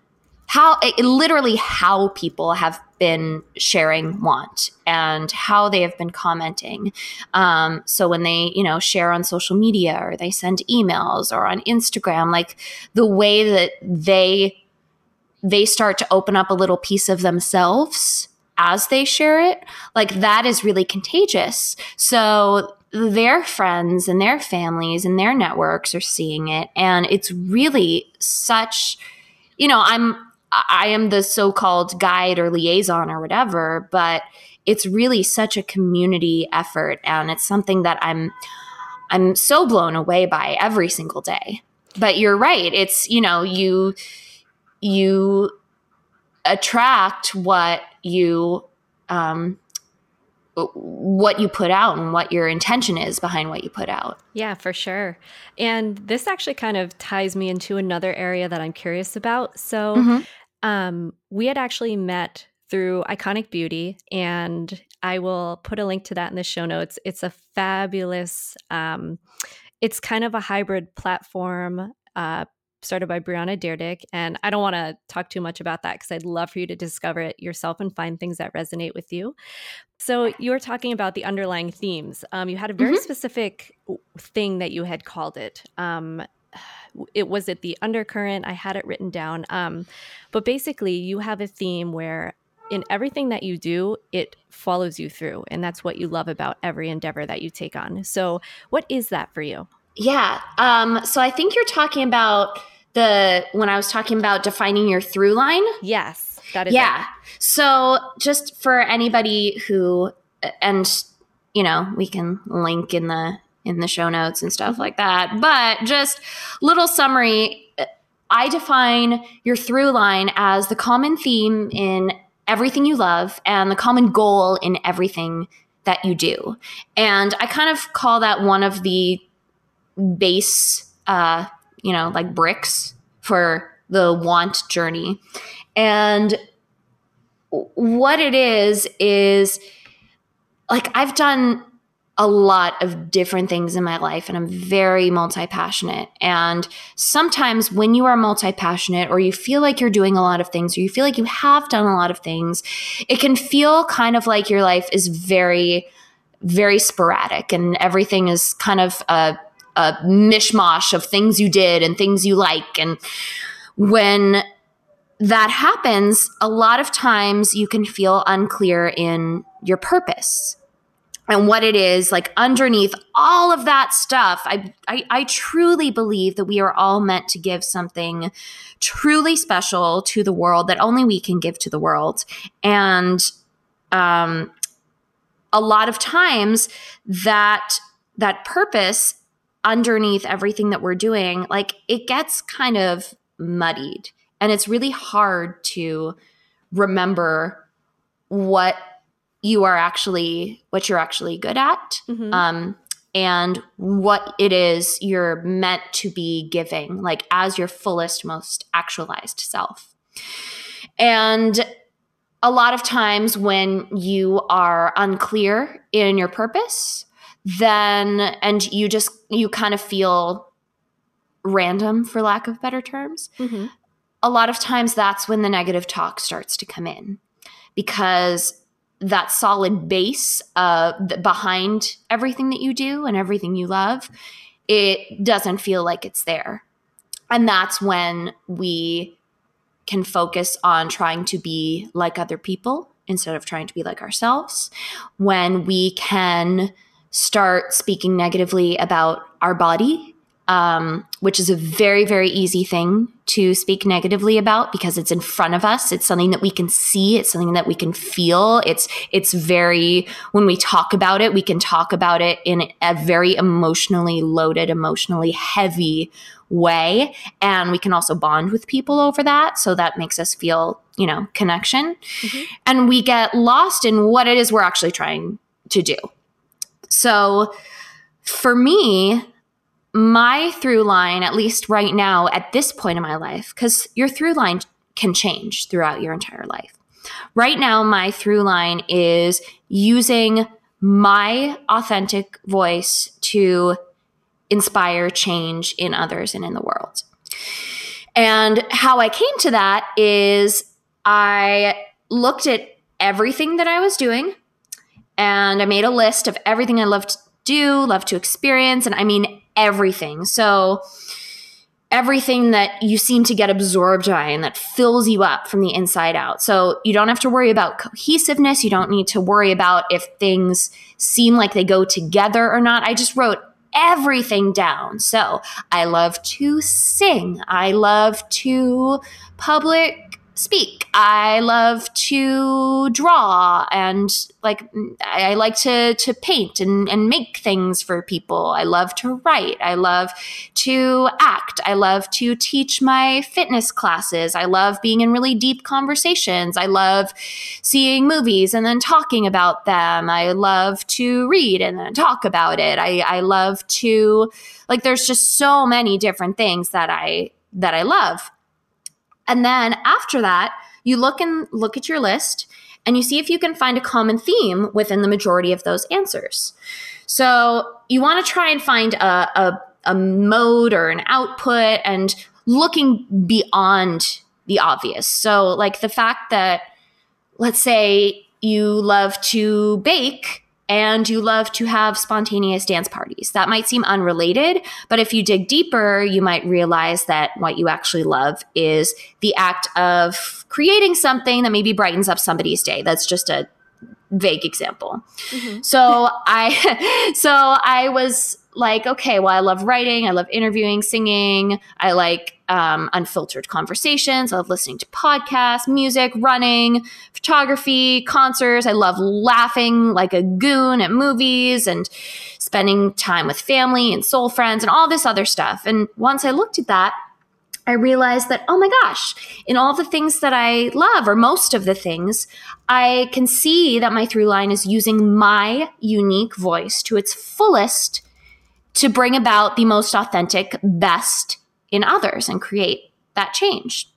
how it, literally how people have been sharing want and how they have been commenting. Um, so when they you know share on social media or they send emails or on instagram like the way that they they start to open up a little piece of themselves as they share it like that is really contagious. So their friends and their families and their networks are seeing it. And it's really such you know i'm I am the so called guide or liaison or whatever, but it's really such a community effort and it's something that I'm I'm so blown away by every single day. But you're right. It's, you know, you you attract what you um what you put out and what your intention is behind what you put out. Yeah, for sure. And this actually kind of ties me into another area that I'm curious about. So, mm-hmm. Um, we had actually met through Iconic Beauty, and I will put a link to that in the show notes. It's a fabulous, um, it's kind of a hybrid platform. Uh, started by Brianna Deerdick. And I don't want to talk too much about that because I'd love for you to discover it yourself and find things that resonate with you. So you were talking about the underlying themes. Um, you had a very mm-hmm. specific thing that you had called it. Um, it was it the undercurrent. I had it written down. Um, but basically, you have a theme where in everything that you do, it follows you through, and that's what you love about every endeavor that you take on. So, what is that for you? Yeah. Um, so I think you're talking about the when I was talking about defining your through line. Yes, that is. Yeah. It. So just for anybody who, and you know, we can link in the in the show notes and stuff like that. But just little summary. I define your through line as the common theme in everything you love and the common goal in everything that you do. And I kind of call that one of the base, uh, you know, like bricks for the want journey. And what it is, is like I've done a lot of different things in my life and I'm very multi passionate. And sometimes when you are multi passionate or you feel like you're doing a lot of things or you feel like you have done a lot of things, it can feel kind of like your life is very, very sporadic and everything is kind of a a mishmash of things you did and things you like. And when that happens, a lot of times you can feel unclear in your purpose and what it is like underneath all of that stuff I, I, I truly believe that we are all meant to give something truly special to the world that only we can give to the world and um a lot of times that that purpose underneath everything that we're doing, like it gets kind of muddied. And it's really hard to remember what you are actually, what you're actually good at. Mm-hmm. Um, and what it is you're meant to be giving, like as your fullest, most actualized self. And a lot of times when you are unclear in your purpose, then and you just you kind of feel random for lack of better terms mm-hmm. a lot of times that's when the negative talk starts to come in because that solid base uh, behind everything that you do and everything you love it doesn't feel like it's there. And that's when we can focus on trying to be like other people instead of trying to be like ourselves. When we can start speaking negatively about our body, um, which is a very, very easy thing to speak negatively about because it's in front of us. It's something that we can see. It's something that we can feel. It's it's very when we talk about it, we can talk about it in a very emotionally loaded, emotionally heavy way, and we can also bond with people over that. So that makes us feel you know connection, mm-hmm. and we get lost in what it is we're actually trying to do. So for me, my through line, at least right now at this point in my life, because your through line can change throughout your entire life. Right now, my through line is using my authentic voice to inspire change in others and in the world. And how I came to that is I looked at everything that I was doing and I made a list of everything I loved to do, love to experience, and I mean everything. So everything that you seem to get absorbed by and that fills you up from the inside out. So you don't have to worry about cohesiveness. You don't need to worry about if things seem like they go together or not. I just wrote everything down. So I love to sing. I love to public speak. I love to draw and like I like to to paint and, and make things for people. I love to write. I love to act. I love to teach my fitness classes. I love being in really deep conversations. I love seeing movies and then talking about them. I love to read and then talk about it. I, I love to like there's just so many different things that I that I love. And then after that, you look and look at your list and you see if you can find a common theme within the majority of those answers. So you want to try and find a, a, a mode or an output and looking beyond the obvious. So, like the fact that, let's say, you love to bake and you love to have spontaneous dance parties. That might seem unrelated, but if you dig deeper, you might realize that what you actually love is the act of creating something that maybe brightens up somebody's day. That's just a vague example. Mm-hmm. So I so I was like, okay, well, I love writing, I love interviewing, singing, I like um, unfiltered conversations, I love listening to podcasts, music, running, photography, concerts. I love laughing like a goon at movies and spending time with family and soul friends and all this other stuff. And once I looked at that, I realized that, oh my gosh, in all the things that I love, or most of the things, I can see that my through line is using my unique voice to its fullest to bring about the most authentic, best in others and create that change.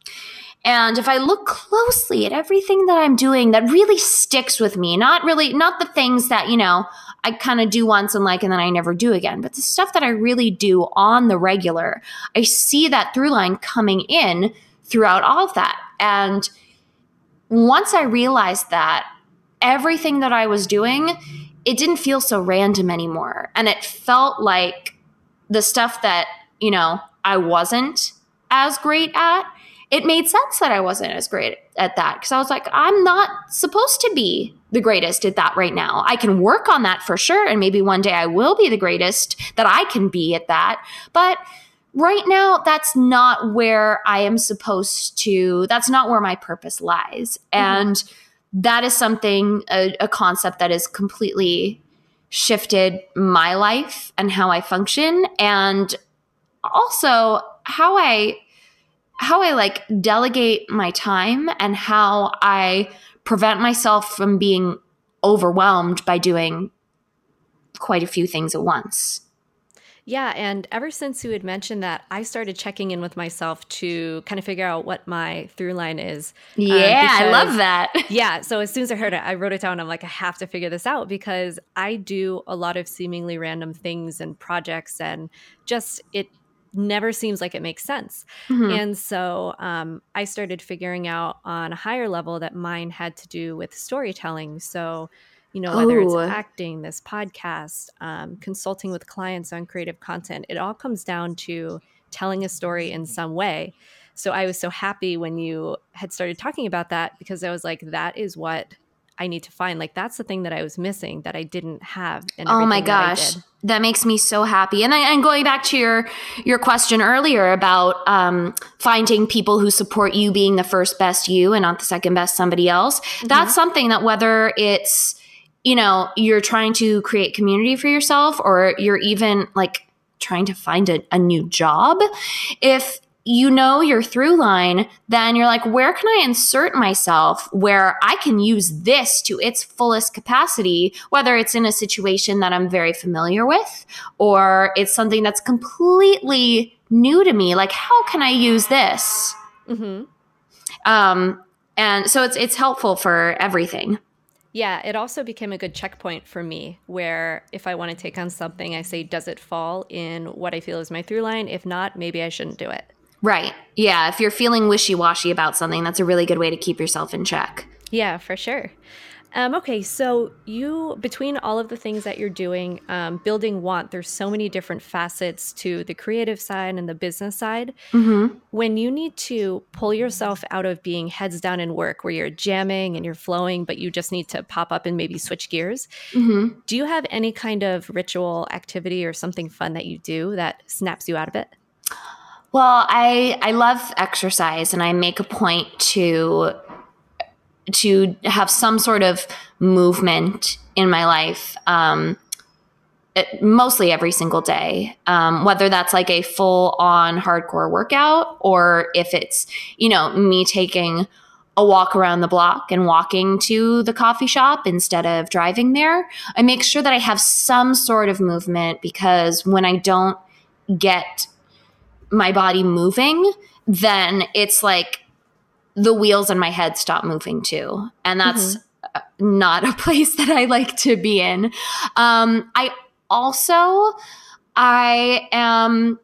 And if I look closely at everything that I'm doing that really sticks with me, not really, not the things that, you know, I kind of do once and like, and then I never do again, but the stuff that I really do on the regular, I see that through line coming in throughout all of that. And once I realized that, everything that I was doing it didn't feel so random anymore. And it felt like the stuff that, you know, I wasn't as great at, it made sense that I wasn't as great at that because I was like, I'm not supposed to be the greatest at that right now. I can work on that for sure. And maybe one day I will be the greatest that I can be at that. But right now, that's not where I am supposed to, that's not where my purpose lies. Mm-hmm. And that is something, a, a concept that has completely shifted my life and how I function. And also how I how I like delegate my time and how I prevent myself from being overwhelmed by doing quite a few things at once. Yeah, and ever since you had mentioned that, I started checking in with myself to kind of figure out what my through line is. Um, yeah, um, because, I love that. yeah, so as soon as I heard it, I wrote it down. I'm like, I have to figure this out because I do a lot of seemingly random things and projects, and just it never seems like it makes sense. Mm-hmm. And so um, I started figuring out on a higher level that mine had to do with storytelling. So you know whether it's acting this podcast um, consulting with clients on creative content it all comes down to telling a story in some way so i was so happy when you had started talking about that because i was like that is what i need to find. Like that's the thing that i was missing that i didn't have oh my gosh. that, that, makes me so happy. And, and going back to your your question earlier about um, finding people who support you being the first best you and not the second best somebody else mm-hmm. that's something that whether it's you know, you're trying to create community for yourself or you're even like trying to find a, a new job, if you know your through line, then you're like, where can I insert myself where I can use this to its fullest capacity, whether it's in a situation that I'm very familiar with or it's something that's completely new to me? Like, how can I use this? Mm-hmm. Um, and so it's it's helpful for everything. Yeah, it also became a good checkpoint for me where if I want to take on something, I say, does it fall in what I feel is my through line? If not, maybe I shouldn't do it. Right. Yeah. If you're feeling wishy washy about something, that's a really good way to keep yourself in check. Yeah, for sure. Um, okay, so you between all of the things that you're doing, um, building want, there's so many different facets to the creative side and the business side. Mm-hmm. When you need to pull yourself out of being heads down in work, where you're jamming and you're flowing, but you just need to pop up and maybe switch gears. Mm-hmm. Do you have any kind of ritual activity or something fun that you do that snaps you out of it? Well, I I love exercise, and I make a point to to have some sort of movement in my life. Um, it, mostly every single day, um, whether that's like a full on hardcore workout or if it's, you know, me taking a walk around the block and walking to the coffee shop instead of driving there. I make sure that I have some sort of movement because when I don't get my body moving, then it's like the wheels in my head stop moving too. And that's mm-hmm. not a place that I like to be in. Um, I also, I am,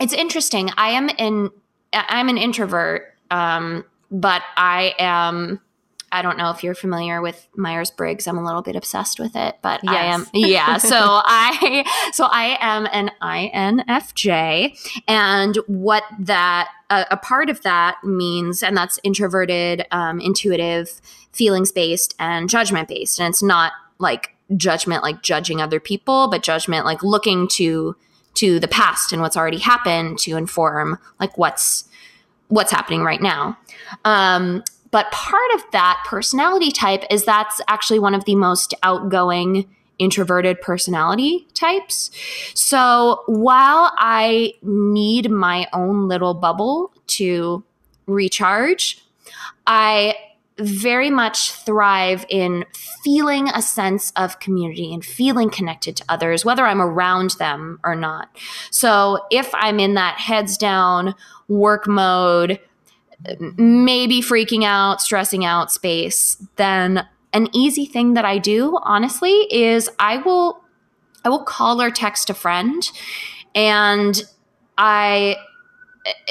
it's interesting. I am in, I'm an introvert, um, but I am I don't know if you're familiar with Myers Briggs. I'm a little bit obsessed with it, but yes. I am yeah. So I so I am an INFJ, and what that uh, a part of that means, and that's introverted, um, intuitive, feelings based, and judgment based, and it's not like judgment like judging other people, but judgment like looking to to the past and what's already happened to inform like what's what's happening right now. Um, but part of that personality type is that's actually one of the most outgoing introverted personality types. So while I need my own little bubble to recharge, I very much thrive in feeling a sense of community and feeling connected to others, whether I'm around them or not. So if I'm in that heads down work mode, maybe freaking out, stressing out space, then an easy thing that I do, honestly, is I will I will call or text a friend and I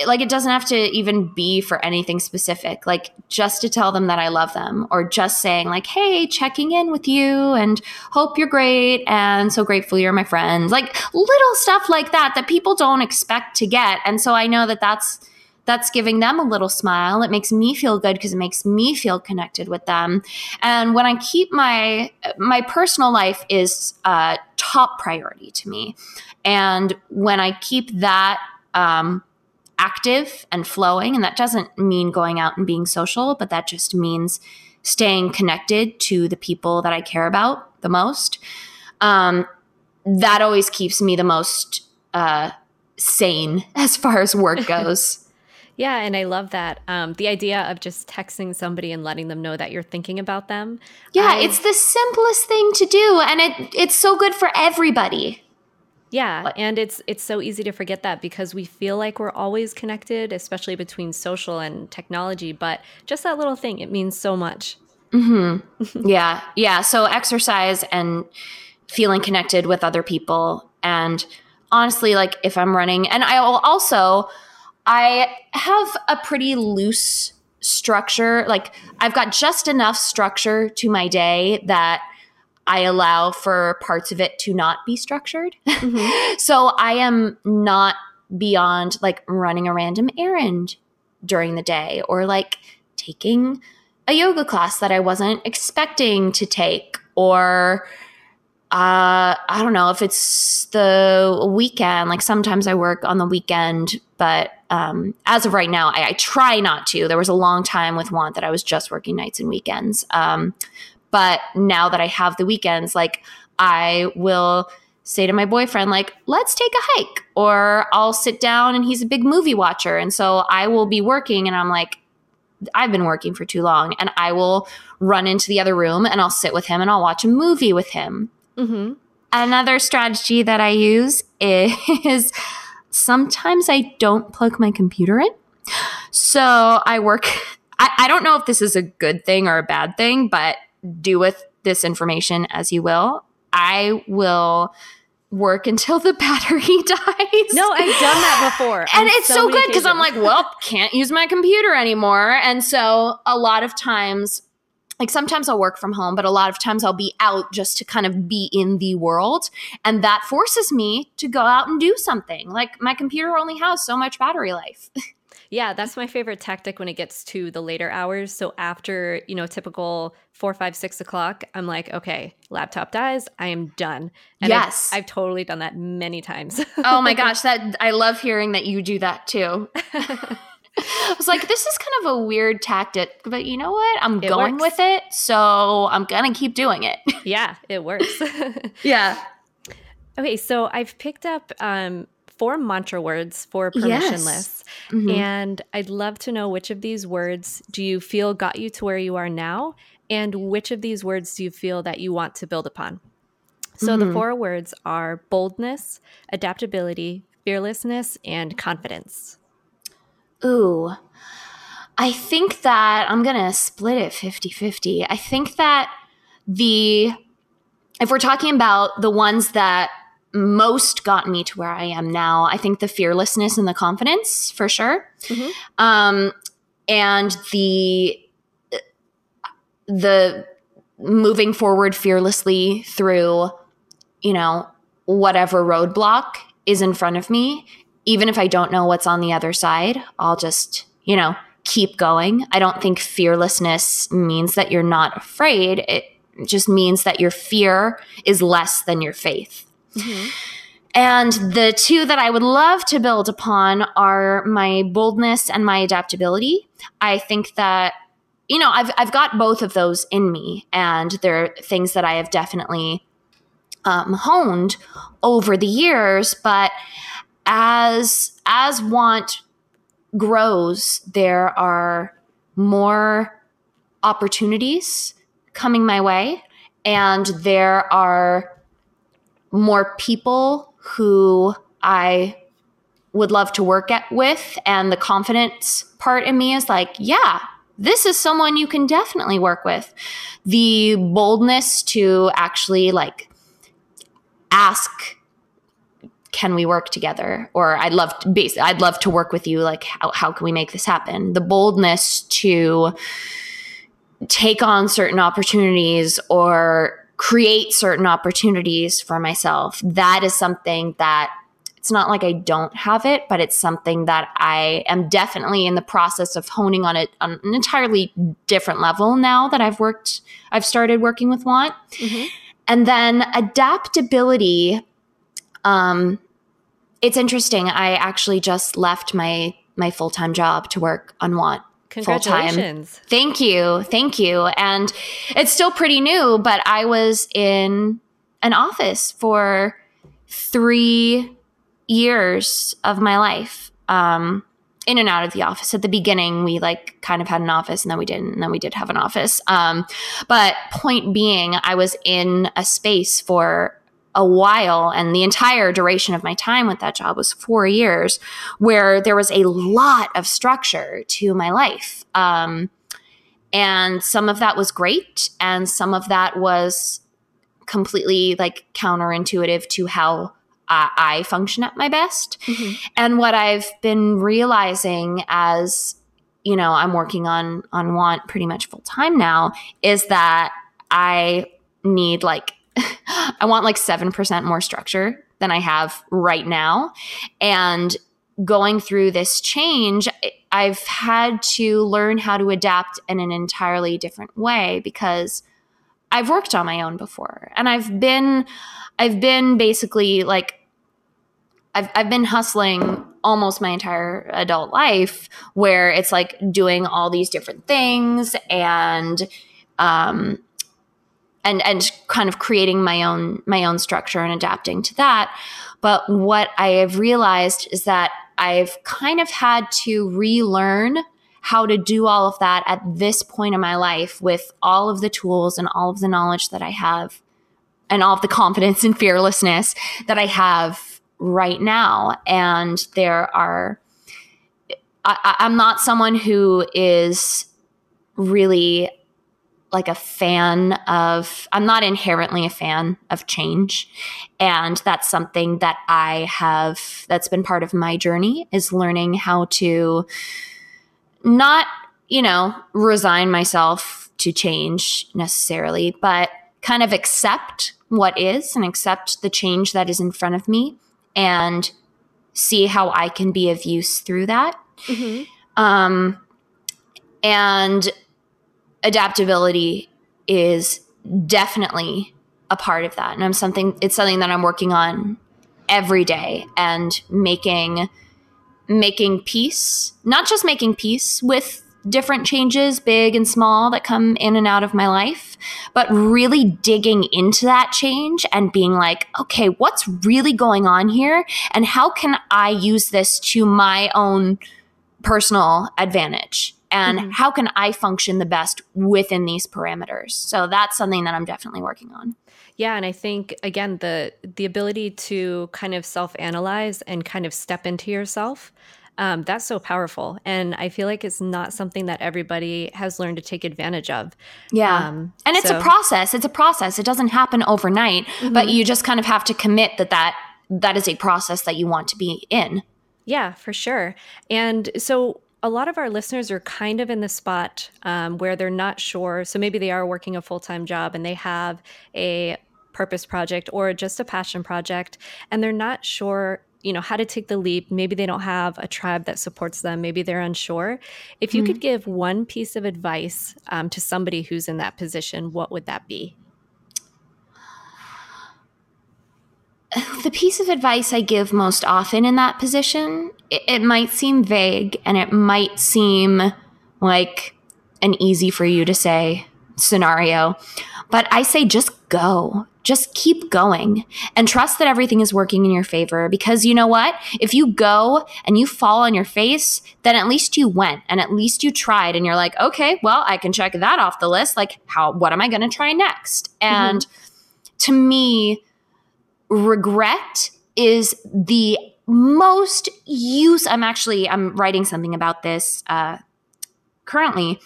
like it doesn't have to even be for anything specific like just to tell them that i love them or just saying like hey checking in with you and hope you're great and so grateful you're my friend like little stuff like that that people don't expect to get. And so i know that that's that's giving them a little smile. It makes me feel good because it makes me feel connected with them. And when I keep my my personal life is uh, top priority to me, and when I keep that um, active and flowing, and that doesn't mean going out and being social, but that just means staying connected to the people that I care about the most. Um, that always keeps me the most uh, sane as far as work goes. Yeah, and I love that. Um, the idea of just texting somebody and letting them know that you're thinking about them. Yeah, I, it's the simplest thing to do, and it it's so good for everybody. Yeah, and it's it's so easy to forget that because we feel like we're always connected, especially between social and technology. But just that little thing, it means so much. Mm-hmm. yeah, yeah. So exercise and feeling connected with other people, and honestly, like if I'm running, and I will also I have a pretty loose structure. Like I've got just enough structure to my day that I allow for parts of it to not be structured. Mm-hmm. so I am not beyond like running a random errand during the day or like taking a yoga class that I wasn't expecting to take or uh, I don't know if it's the weekend. Like sometimes I work on the weekend, but um, as of right now, I, I, try not to. There was a long time with Want that I was just working nights and weekends. Um, but now that I have the weekends, like I will say to my boyfriend, like, let's take a hike, or I'll sit down and he's a big movie watcher. And so I will be working and I'm like, I've been working for too long. And I will run into the other room and I'll sit with him and I'll watch a movie with him. Mm-hmm. Another strategy that I use is sometimes I don't plug my computer in. So I work, I, I don't know if this is a good thing or a bad thing, but do with this information as you will. I will work until the battery dies. No, I've done that before. and it's so, so good because I'm like, well, can't use my computer anymore. And so a lot of times, like sometimes I'll work from home, but a lot of times I'll be out just to kind of be in the world. And that forces me to go out and do something. Like my computer only has so much battery life. Yeah, that's my favorite tactic when it gets to the later hours. So after, you know, typical four, five, six o'clock, I'm like, okay, laptop dies, I am done. And yes. I've, I've totally done that many times. oh my gosh, that I love hearing that you do that too. I was like, this is kind of a weird tactic, but you know what? I'm it going works. with it, so I'm gonna keep doing it. yeah, it works. yeah. Okay, so I've picked up um, four mantra words for permissionless. Yes. Mm-hmm. And I'd love to know which of these words do you feel got you to where you are now? And which of these words do you feel that you want to build upon? So mm-hmm. the four words are boldness, adaptability, fearlessness, and confidence. Ooh, I think that I'm going to split it 50 50. I think that the, if we're talking about the ones that most got me to where I am now. I think the fearlessness and the confidence for sure. Mm-hmm. Um, and the the moving forward fearlessly through, you know, whatever roadblock is in front of me, even if I don't know what's on the other side, I'll just, you know, keep going. I don't think fearlessness means that you're not afraid. It just means that your fear is less than your faith. Mm-hmm. And the two that I would love to build upon are my boldness and my adaptability. I think that, you know, I've, I've got both of those in me, and they're things that I have definitely um, honed over the years. But as as want grows, there are more opportunities coming my way, and there are more people who I would love to work at with and the confidence part in me is like, yeah, this is someone you can definitely work with. The boldness to actually like ask can we work together or i'd love to basically i'd love to work with you like how, how can we make this happen the boldness to take on certain opportunities or create certain opportunities for myself. That is something that it's not like I don't have it, but it's something that I am definitely in the process of honing on it on an entirely different level now that I've worked, I've started working with Want. Mm-hmm. And then adaptability. Um, it's interesting. I actually just left my my full time job to work on Want time. Thank you. Thank you. And it's still pretty new, but I was in an office for three years of my life. Um, in and out of the office. At the beginning, we like kind of had an office and then we didn't, and then we did have an office. Um, but point being, I was in a space for a while and the entire duration of my time with that job was four years where there was a lot of structure to my life um, and some of that was great and some of that was completely like counterintuitive to how I, I function at my best mm-hmm. and what i've been realizing as you know i'm working on on want pretty much full time now is that i need like I want like 7% more structure than I have right now. And going through this change, I've had to learn how to adapt in an entirely different way because I've worked on my own before. And I've been I've been basically like I've I've been hustling almost my entire adult life where it's like doing all these different things and um and and kind of creating my own my own structure and adapting to that. But what i have realized is that i've kind of had to relearn how to do all of that at this point in my life with all of the tools and all of the knowledge that i have and all of the confidence and fearlessness that i have right now. And there are I, i'm not someone who is really like a fan of I'm not inherently a fan of change and that's something that I have that's been part of my journey is learning how to not, you know, resign myself to change necessarily, but kind of accept what is and accept the change that is in front of me and see how I can be of use through that. Mm-hmm. Um, and adaptability is definitely a part of that. And I'm something, it's something that I'm working on every day and making, making peace, not just making peace with different changes, big and small, that come in and out of my life, but really digging into that change and being like, okay, what's really going on here? And how can I use this to my own personal advantage? And mm-hmm. how can I function the best within these parameters? So that's something that I'm definitely working on. Yeah, and I think again the the ability to kind of self analyze and kind of step into yourself um, that's so powerful. And I feel like it's not something that everybody has learned to take advantage of. Yeah. Um, and it's so. a process. It's a process. It doesn't happen overnight, mm-hmm. but you just kind of have to commit that, that that is a process that you want to be in. Yeah, for sure. And so a lot of our listeners are kind of in the spot um, where they're not sure. So maybe they are working a full time job and they have a purpose project or just a passion project, and they're not sure you know how to take the leap maybe they don't have a tribe that supports them maybe they're unsure if you mm-hmm. could give one piece of advice um, to somebody who's in that position what would that be the piece of advice i give most often in that position it, it might seem vague and it might seem like an easy for you to say scenario but i say just go just keep going and trust that everything is working in your favor because you know what? If you go and you fall on your face, then at least you went and at least you tried and you're like, okay, well, I can check that off the list. Like, how, what am I going to try next? Mm-hmm. And to me, regret is the most use. I'm actually, I'm writing something about this uh, currently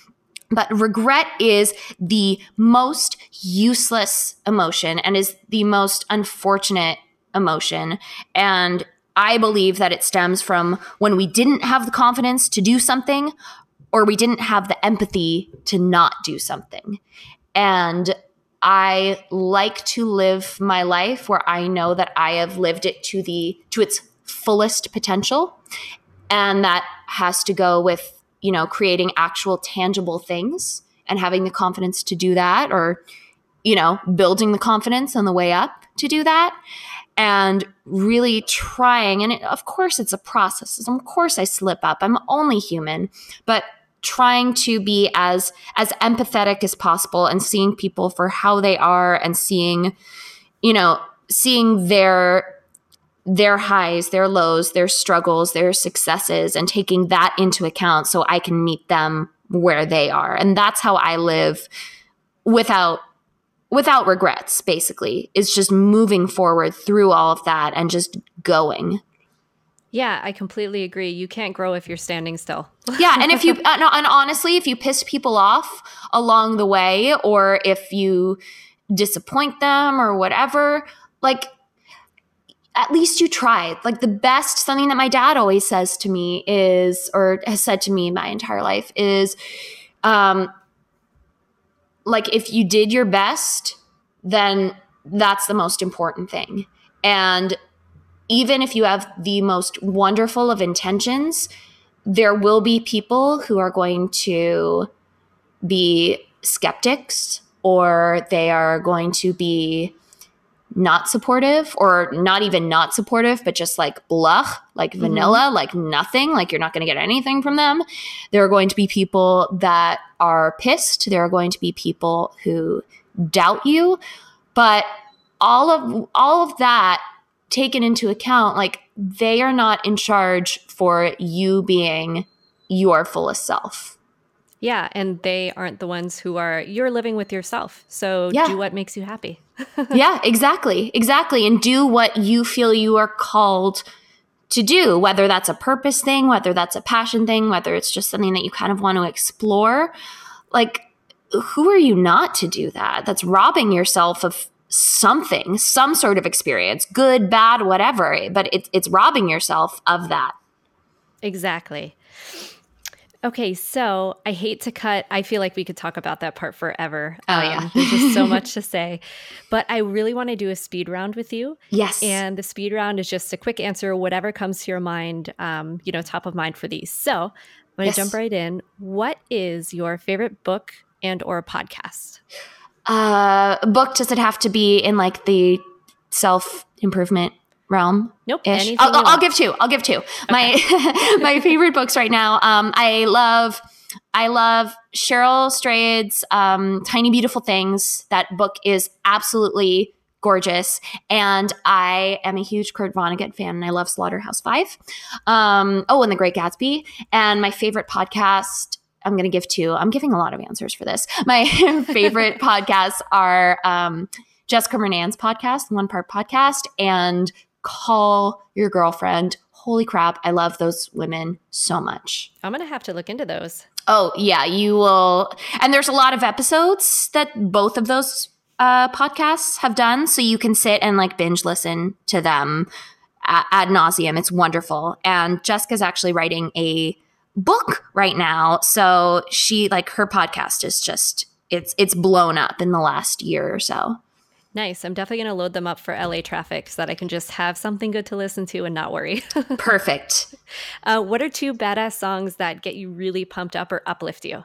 but regret is the most useless emotion and is the most unfortunate emotion. And I believe that it stems from when we didn't have the confidence to do something or we didn't have the empathy to not do something. And I like to live my life where I know that I have lived it to the to its fullest potential and that has to go with you know, creating actual tangible things and having the confidence to do that or, you know, building the confidence on the way up to do that and really trying. And it, of course, it's a process. Of course, I slip up. I'm only human, but trying to be as as empathetic as possible and seeing people for how they are and seeing you know seeing their their highs, their lows, their struggles, their successes, and taking that into account so I can meet them where they are. And that's how I live without without regrets basically it's just moving forward through all of that and just going yeah i completely agree you can't grow if you're standing still yeah and if you and honestly if you piss people off along the way or if you disappoint them or whatever like at least you tried. Like the best, something that my dad always says to me is, or has said to me my entire life is, um, like if you did your best, then that's the most important thing. And even if you have the most wonderful of intentions, there will be people who are going to be skeptics or they are going to be not supportive or not even not supportive, but just like blah, like mm-hmm. vanilla, like nothing, like you're not going to get anything from them. There are going to be people that are pissed. There are going to be people who doubt you. But all of all of that taken into account, like they are not in charge for you being your fullest self. Yeah, and they aren't the ones who are you're living with yourself. So yeah. do what makes you happy. yeah, exactly. Exactly. And do what you feel you are called to do, whether that's a purpose thing, whether that's a passion thing, whether it's just something that you kind of want to explore. Like who are you not to do that? That's robbing yourself of something, some sort of experience, good, bad, whatever. But it, it's robbing yourself of that. Exactly. Okay, so I hate to cut. I feel like we could talk about that part forever. Oh, yeah. Um, there's just so much to say. But I really want to do a speed round with you. Yes. And the speed round is just a quick answer, whatever comes to your mind, um, you know, top of mind for these. So I'm going to Yes. jump right in. What is your favorite book and or podcast? Uh, book does it have to be in like the self improvement realm? Nope. Anything I'll, I'll give two. I'll give two. My my favorite books right now. Um, I love I love Cheryl Strayed's um, Tiny Beautiful Things. That book is absolutely gorgeous, and I am a huge Kurt Vonnegut fan, and I love Slaughterhouse Five. Um, oh, and The Great Gatsby. And my favorite podcast. I'm going to give two. I'm giving a lot of answers for this. My favorite podcasts are um, Jessica Murnane's podcast, One Part Podcast, and Call Your Girlfriend. Holy crap, I love those women so much. I'm going to have to look into those. Oh, yeah, you will. And there's a lot of episodes that both of those uh, podcasts have done. So you can sit and like binge listen to them a- ad nauseum. It's wonderful. And Jessica's actually writing a book right now. So she, like, her podcast is just. It's, it's blown up in the last year or so. Nice. I'm definitely going to load them up for LA traffic so that I can just have something good to listen to and not worry. Perfect. uh, what are two badass songs that get you really pumped up or uplift you?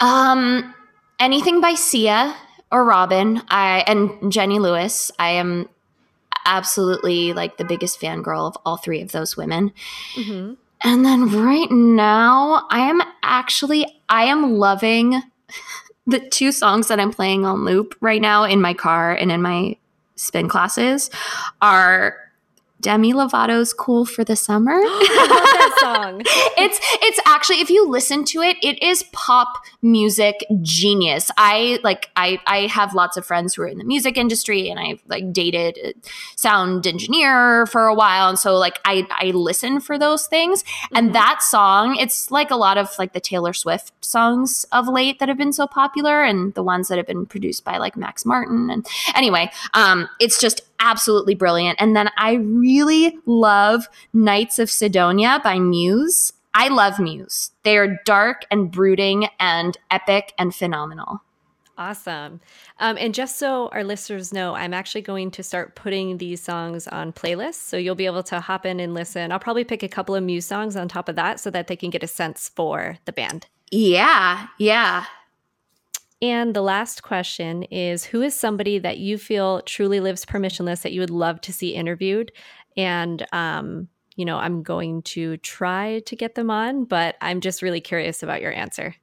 Um, anything by Sia or Robyn, I and Jenny Lewis. I am absolutely like the biggest fangirl of all three of those women. Mm-hmm. And then right now, I am actually I am loving the two songs that I'm playing on loop right now in my car and in my spin classes are Demi Lovato's "Cool for the Summer." That song. it's it's actually if you listen to it it is pop music genius i like i i have lots of friends who are in the music industry and i've like dated a sound engineer for a while and so like i i listen for those things Mhm. and that song it's like a lot of like the taylor swift songs of late that have been so popular and the ones that have been produced by like max martin and anyway um it's just absolutely brilliant and then i really love Knights of Cydonia by Muse. I love Muse. They are dark and brooding and epic and phenomenal. Awesome. Um, and just so our listeners know, I'm actually going to start putting these songs on playlists. So you'll be able to hop in and listen. I'll probably pick a couple of Muse songs on top of that so that they can get a sense for the band. Yeah, yeah. And the last question is Who is somebody that you feel truly lives permissionless that you would love to see interviewed? And, um, you know, I'm going to try to get them on, but I'm just really curious about your answer.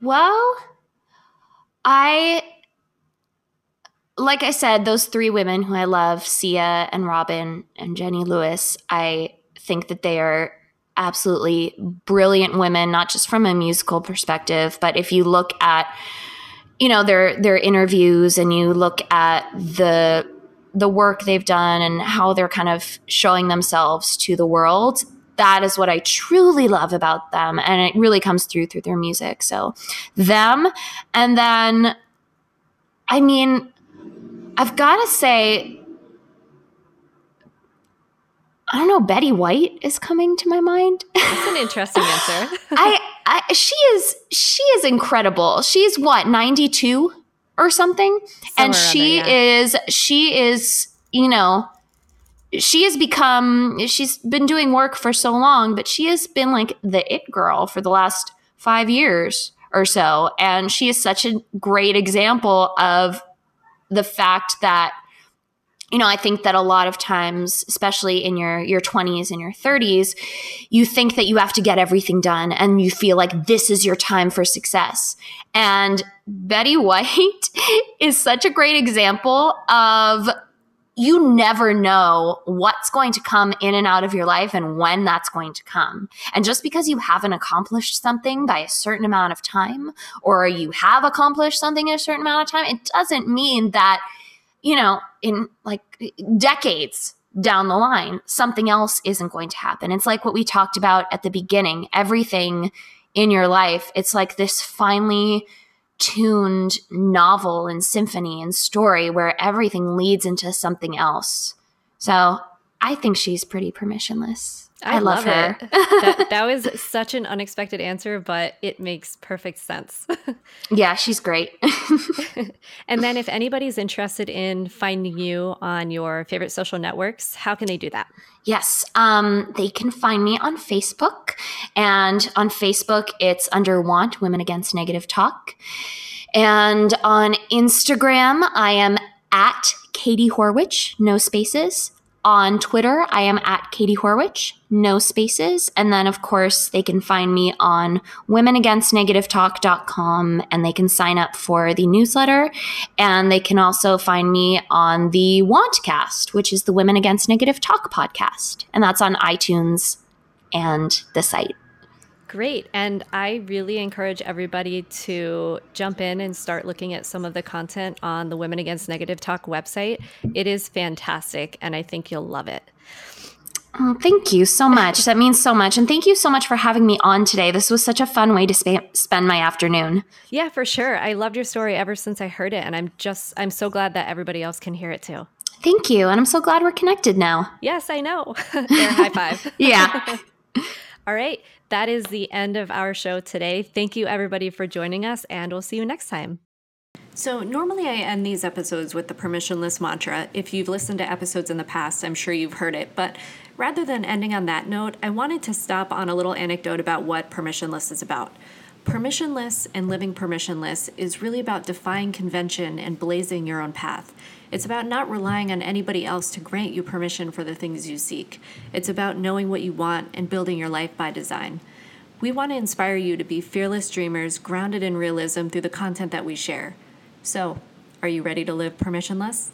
Well, I like I said, those three women who I love, Sia and Robyn and Jenny Lewis, I think that they are absolutely brilliant women, not just from a musical perspective, but if you look at you know their their interviews and you look at the the work they've done and how they're kind of showing themselves to the world that is what i truly love about them. And it really comes through through their music. So them. And then i mean i've got to say i don't know betty white is coming to my mind That's an interesting answer. I, I she is she is incredible. She's what, 92 or something? and Somewhere around she yeah. is she is, you know, she has become she's been doing work for so long, but she has been like the it girl for the last 5 years or so and she is such a great example of the fact that you know, I think that a lot of times, especially in your your 20s and your 30s, you think that you have to get everything done and you feel like this is your time for success. And Betty White is such a great example of you never know what's going to come in and out of your life and when that's going to come. And just because you haven't accomplished something by a certain amount of time or you have accomplished something in a certain amount of time, it doesn't mean that you know, in like decades down the line, something else isn't going to happen. It's like what we talked about at the beginning. Everything in your life, it's like this finely tuned novel and symphony and story where everything leads into something else. So I think she's pretty permissionless. I, I love, love, her. that, that, was such an unexpected answer, but it makes perfect sense. yeah, she's great. and then, if anybody's interested in finding you on your favorite social networks, how can they do that? Yes, um, they can find me on Facebook. And on Facebook, it's under Want Women Against Negative Talk. And on Instagram, I am at Katie Horwitch, no spaces. On Twitter, I am at Katie Horwitch, no spaces. And then, of course, they can find me on womenagainstnegativetalk.com and they can sign up for the newsletter. And they can also find me on the Wantcast, which is the Women Against Negative Talk podcast. And that's on iTunes and the site. Great. And I really encourage everybody to jump in and start looking at some of the content on the Women Against Negative Talk website. It is fantastic, and I think you'll love it. Oh, thank you so much. That means so much. And thank you so much for having me on today. This was such a fun way to sp- spend my afternoon. Yeah, for sure. I loved your story ever since I heard it. And I'm just, I'm so glad that everybody else can hear it too. Thank you. And I'm so glad we're connected now. Yes, I know. high five. yeah. All right. That is the end of our show today. Thank you, everybody, for joining us, and we'll see you next time. So, normally I end these episodes with the permissionless mantra. If you've listened to episodes in the past, I'm sure you've heard it. But rather than ending on that note, I wanted to stop on a little anecdote about what permissionless is about. Permissionless and living permissionless is really about defying convention and blazing your own path. It's about not relying on anybody else to grant you permission for the things you seek. It's about knowing what you want and building your life by design. We want to inspire you to be fearless dreamers grounded in realism through the content that we share. So, are you ready to live permissionless?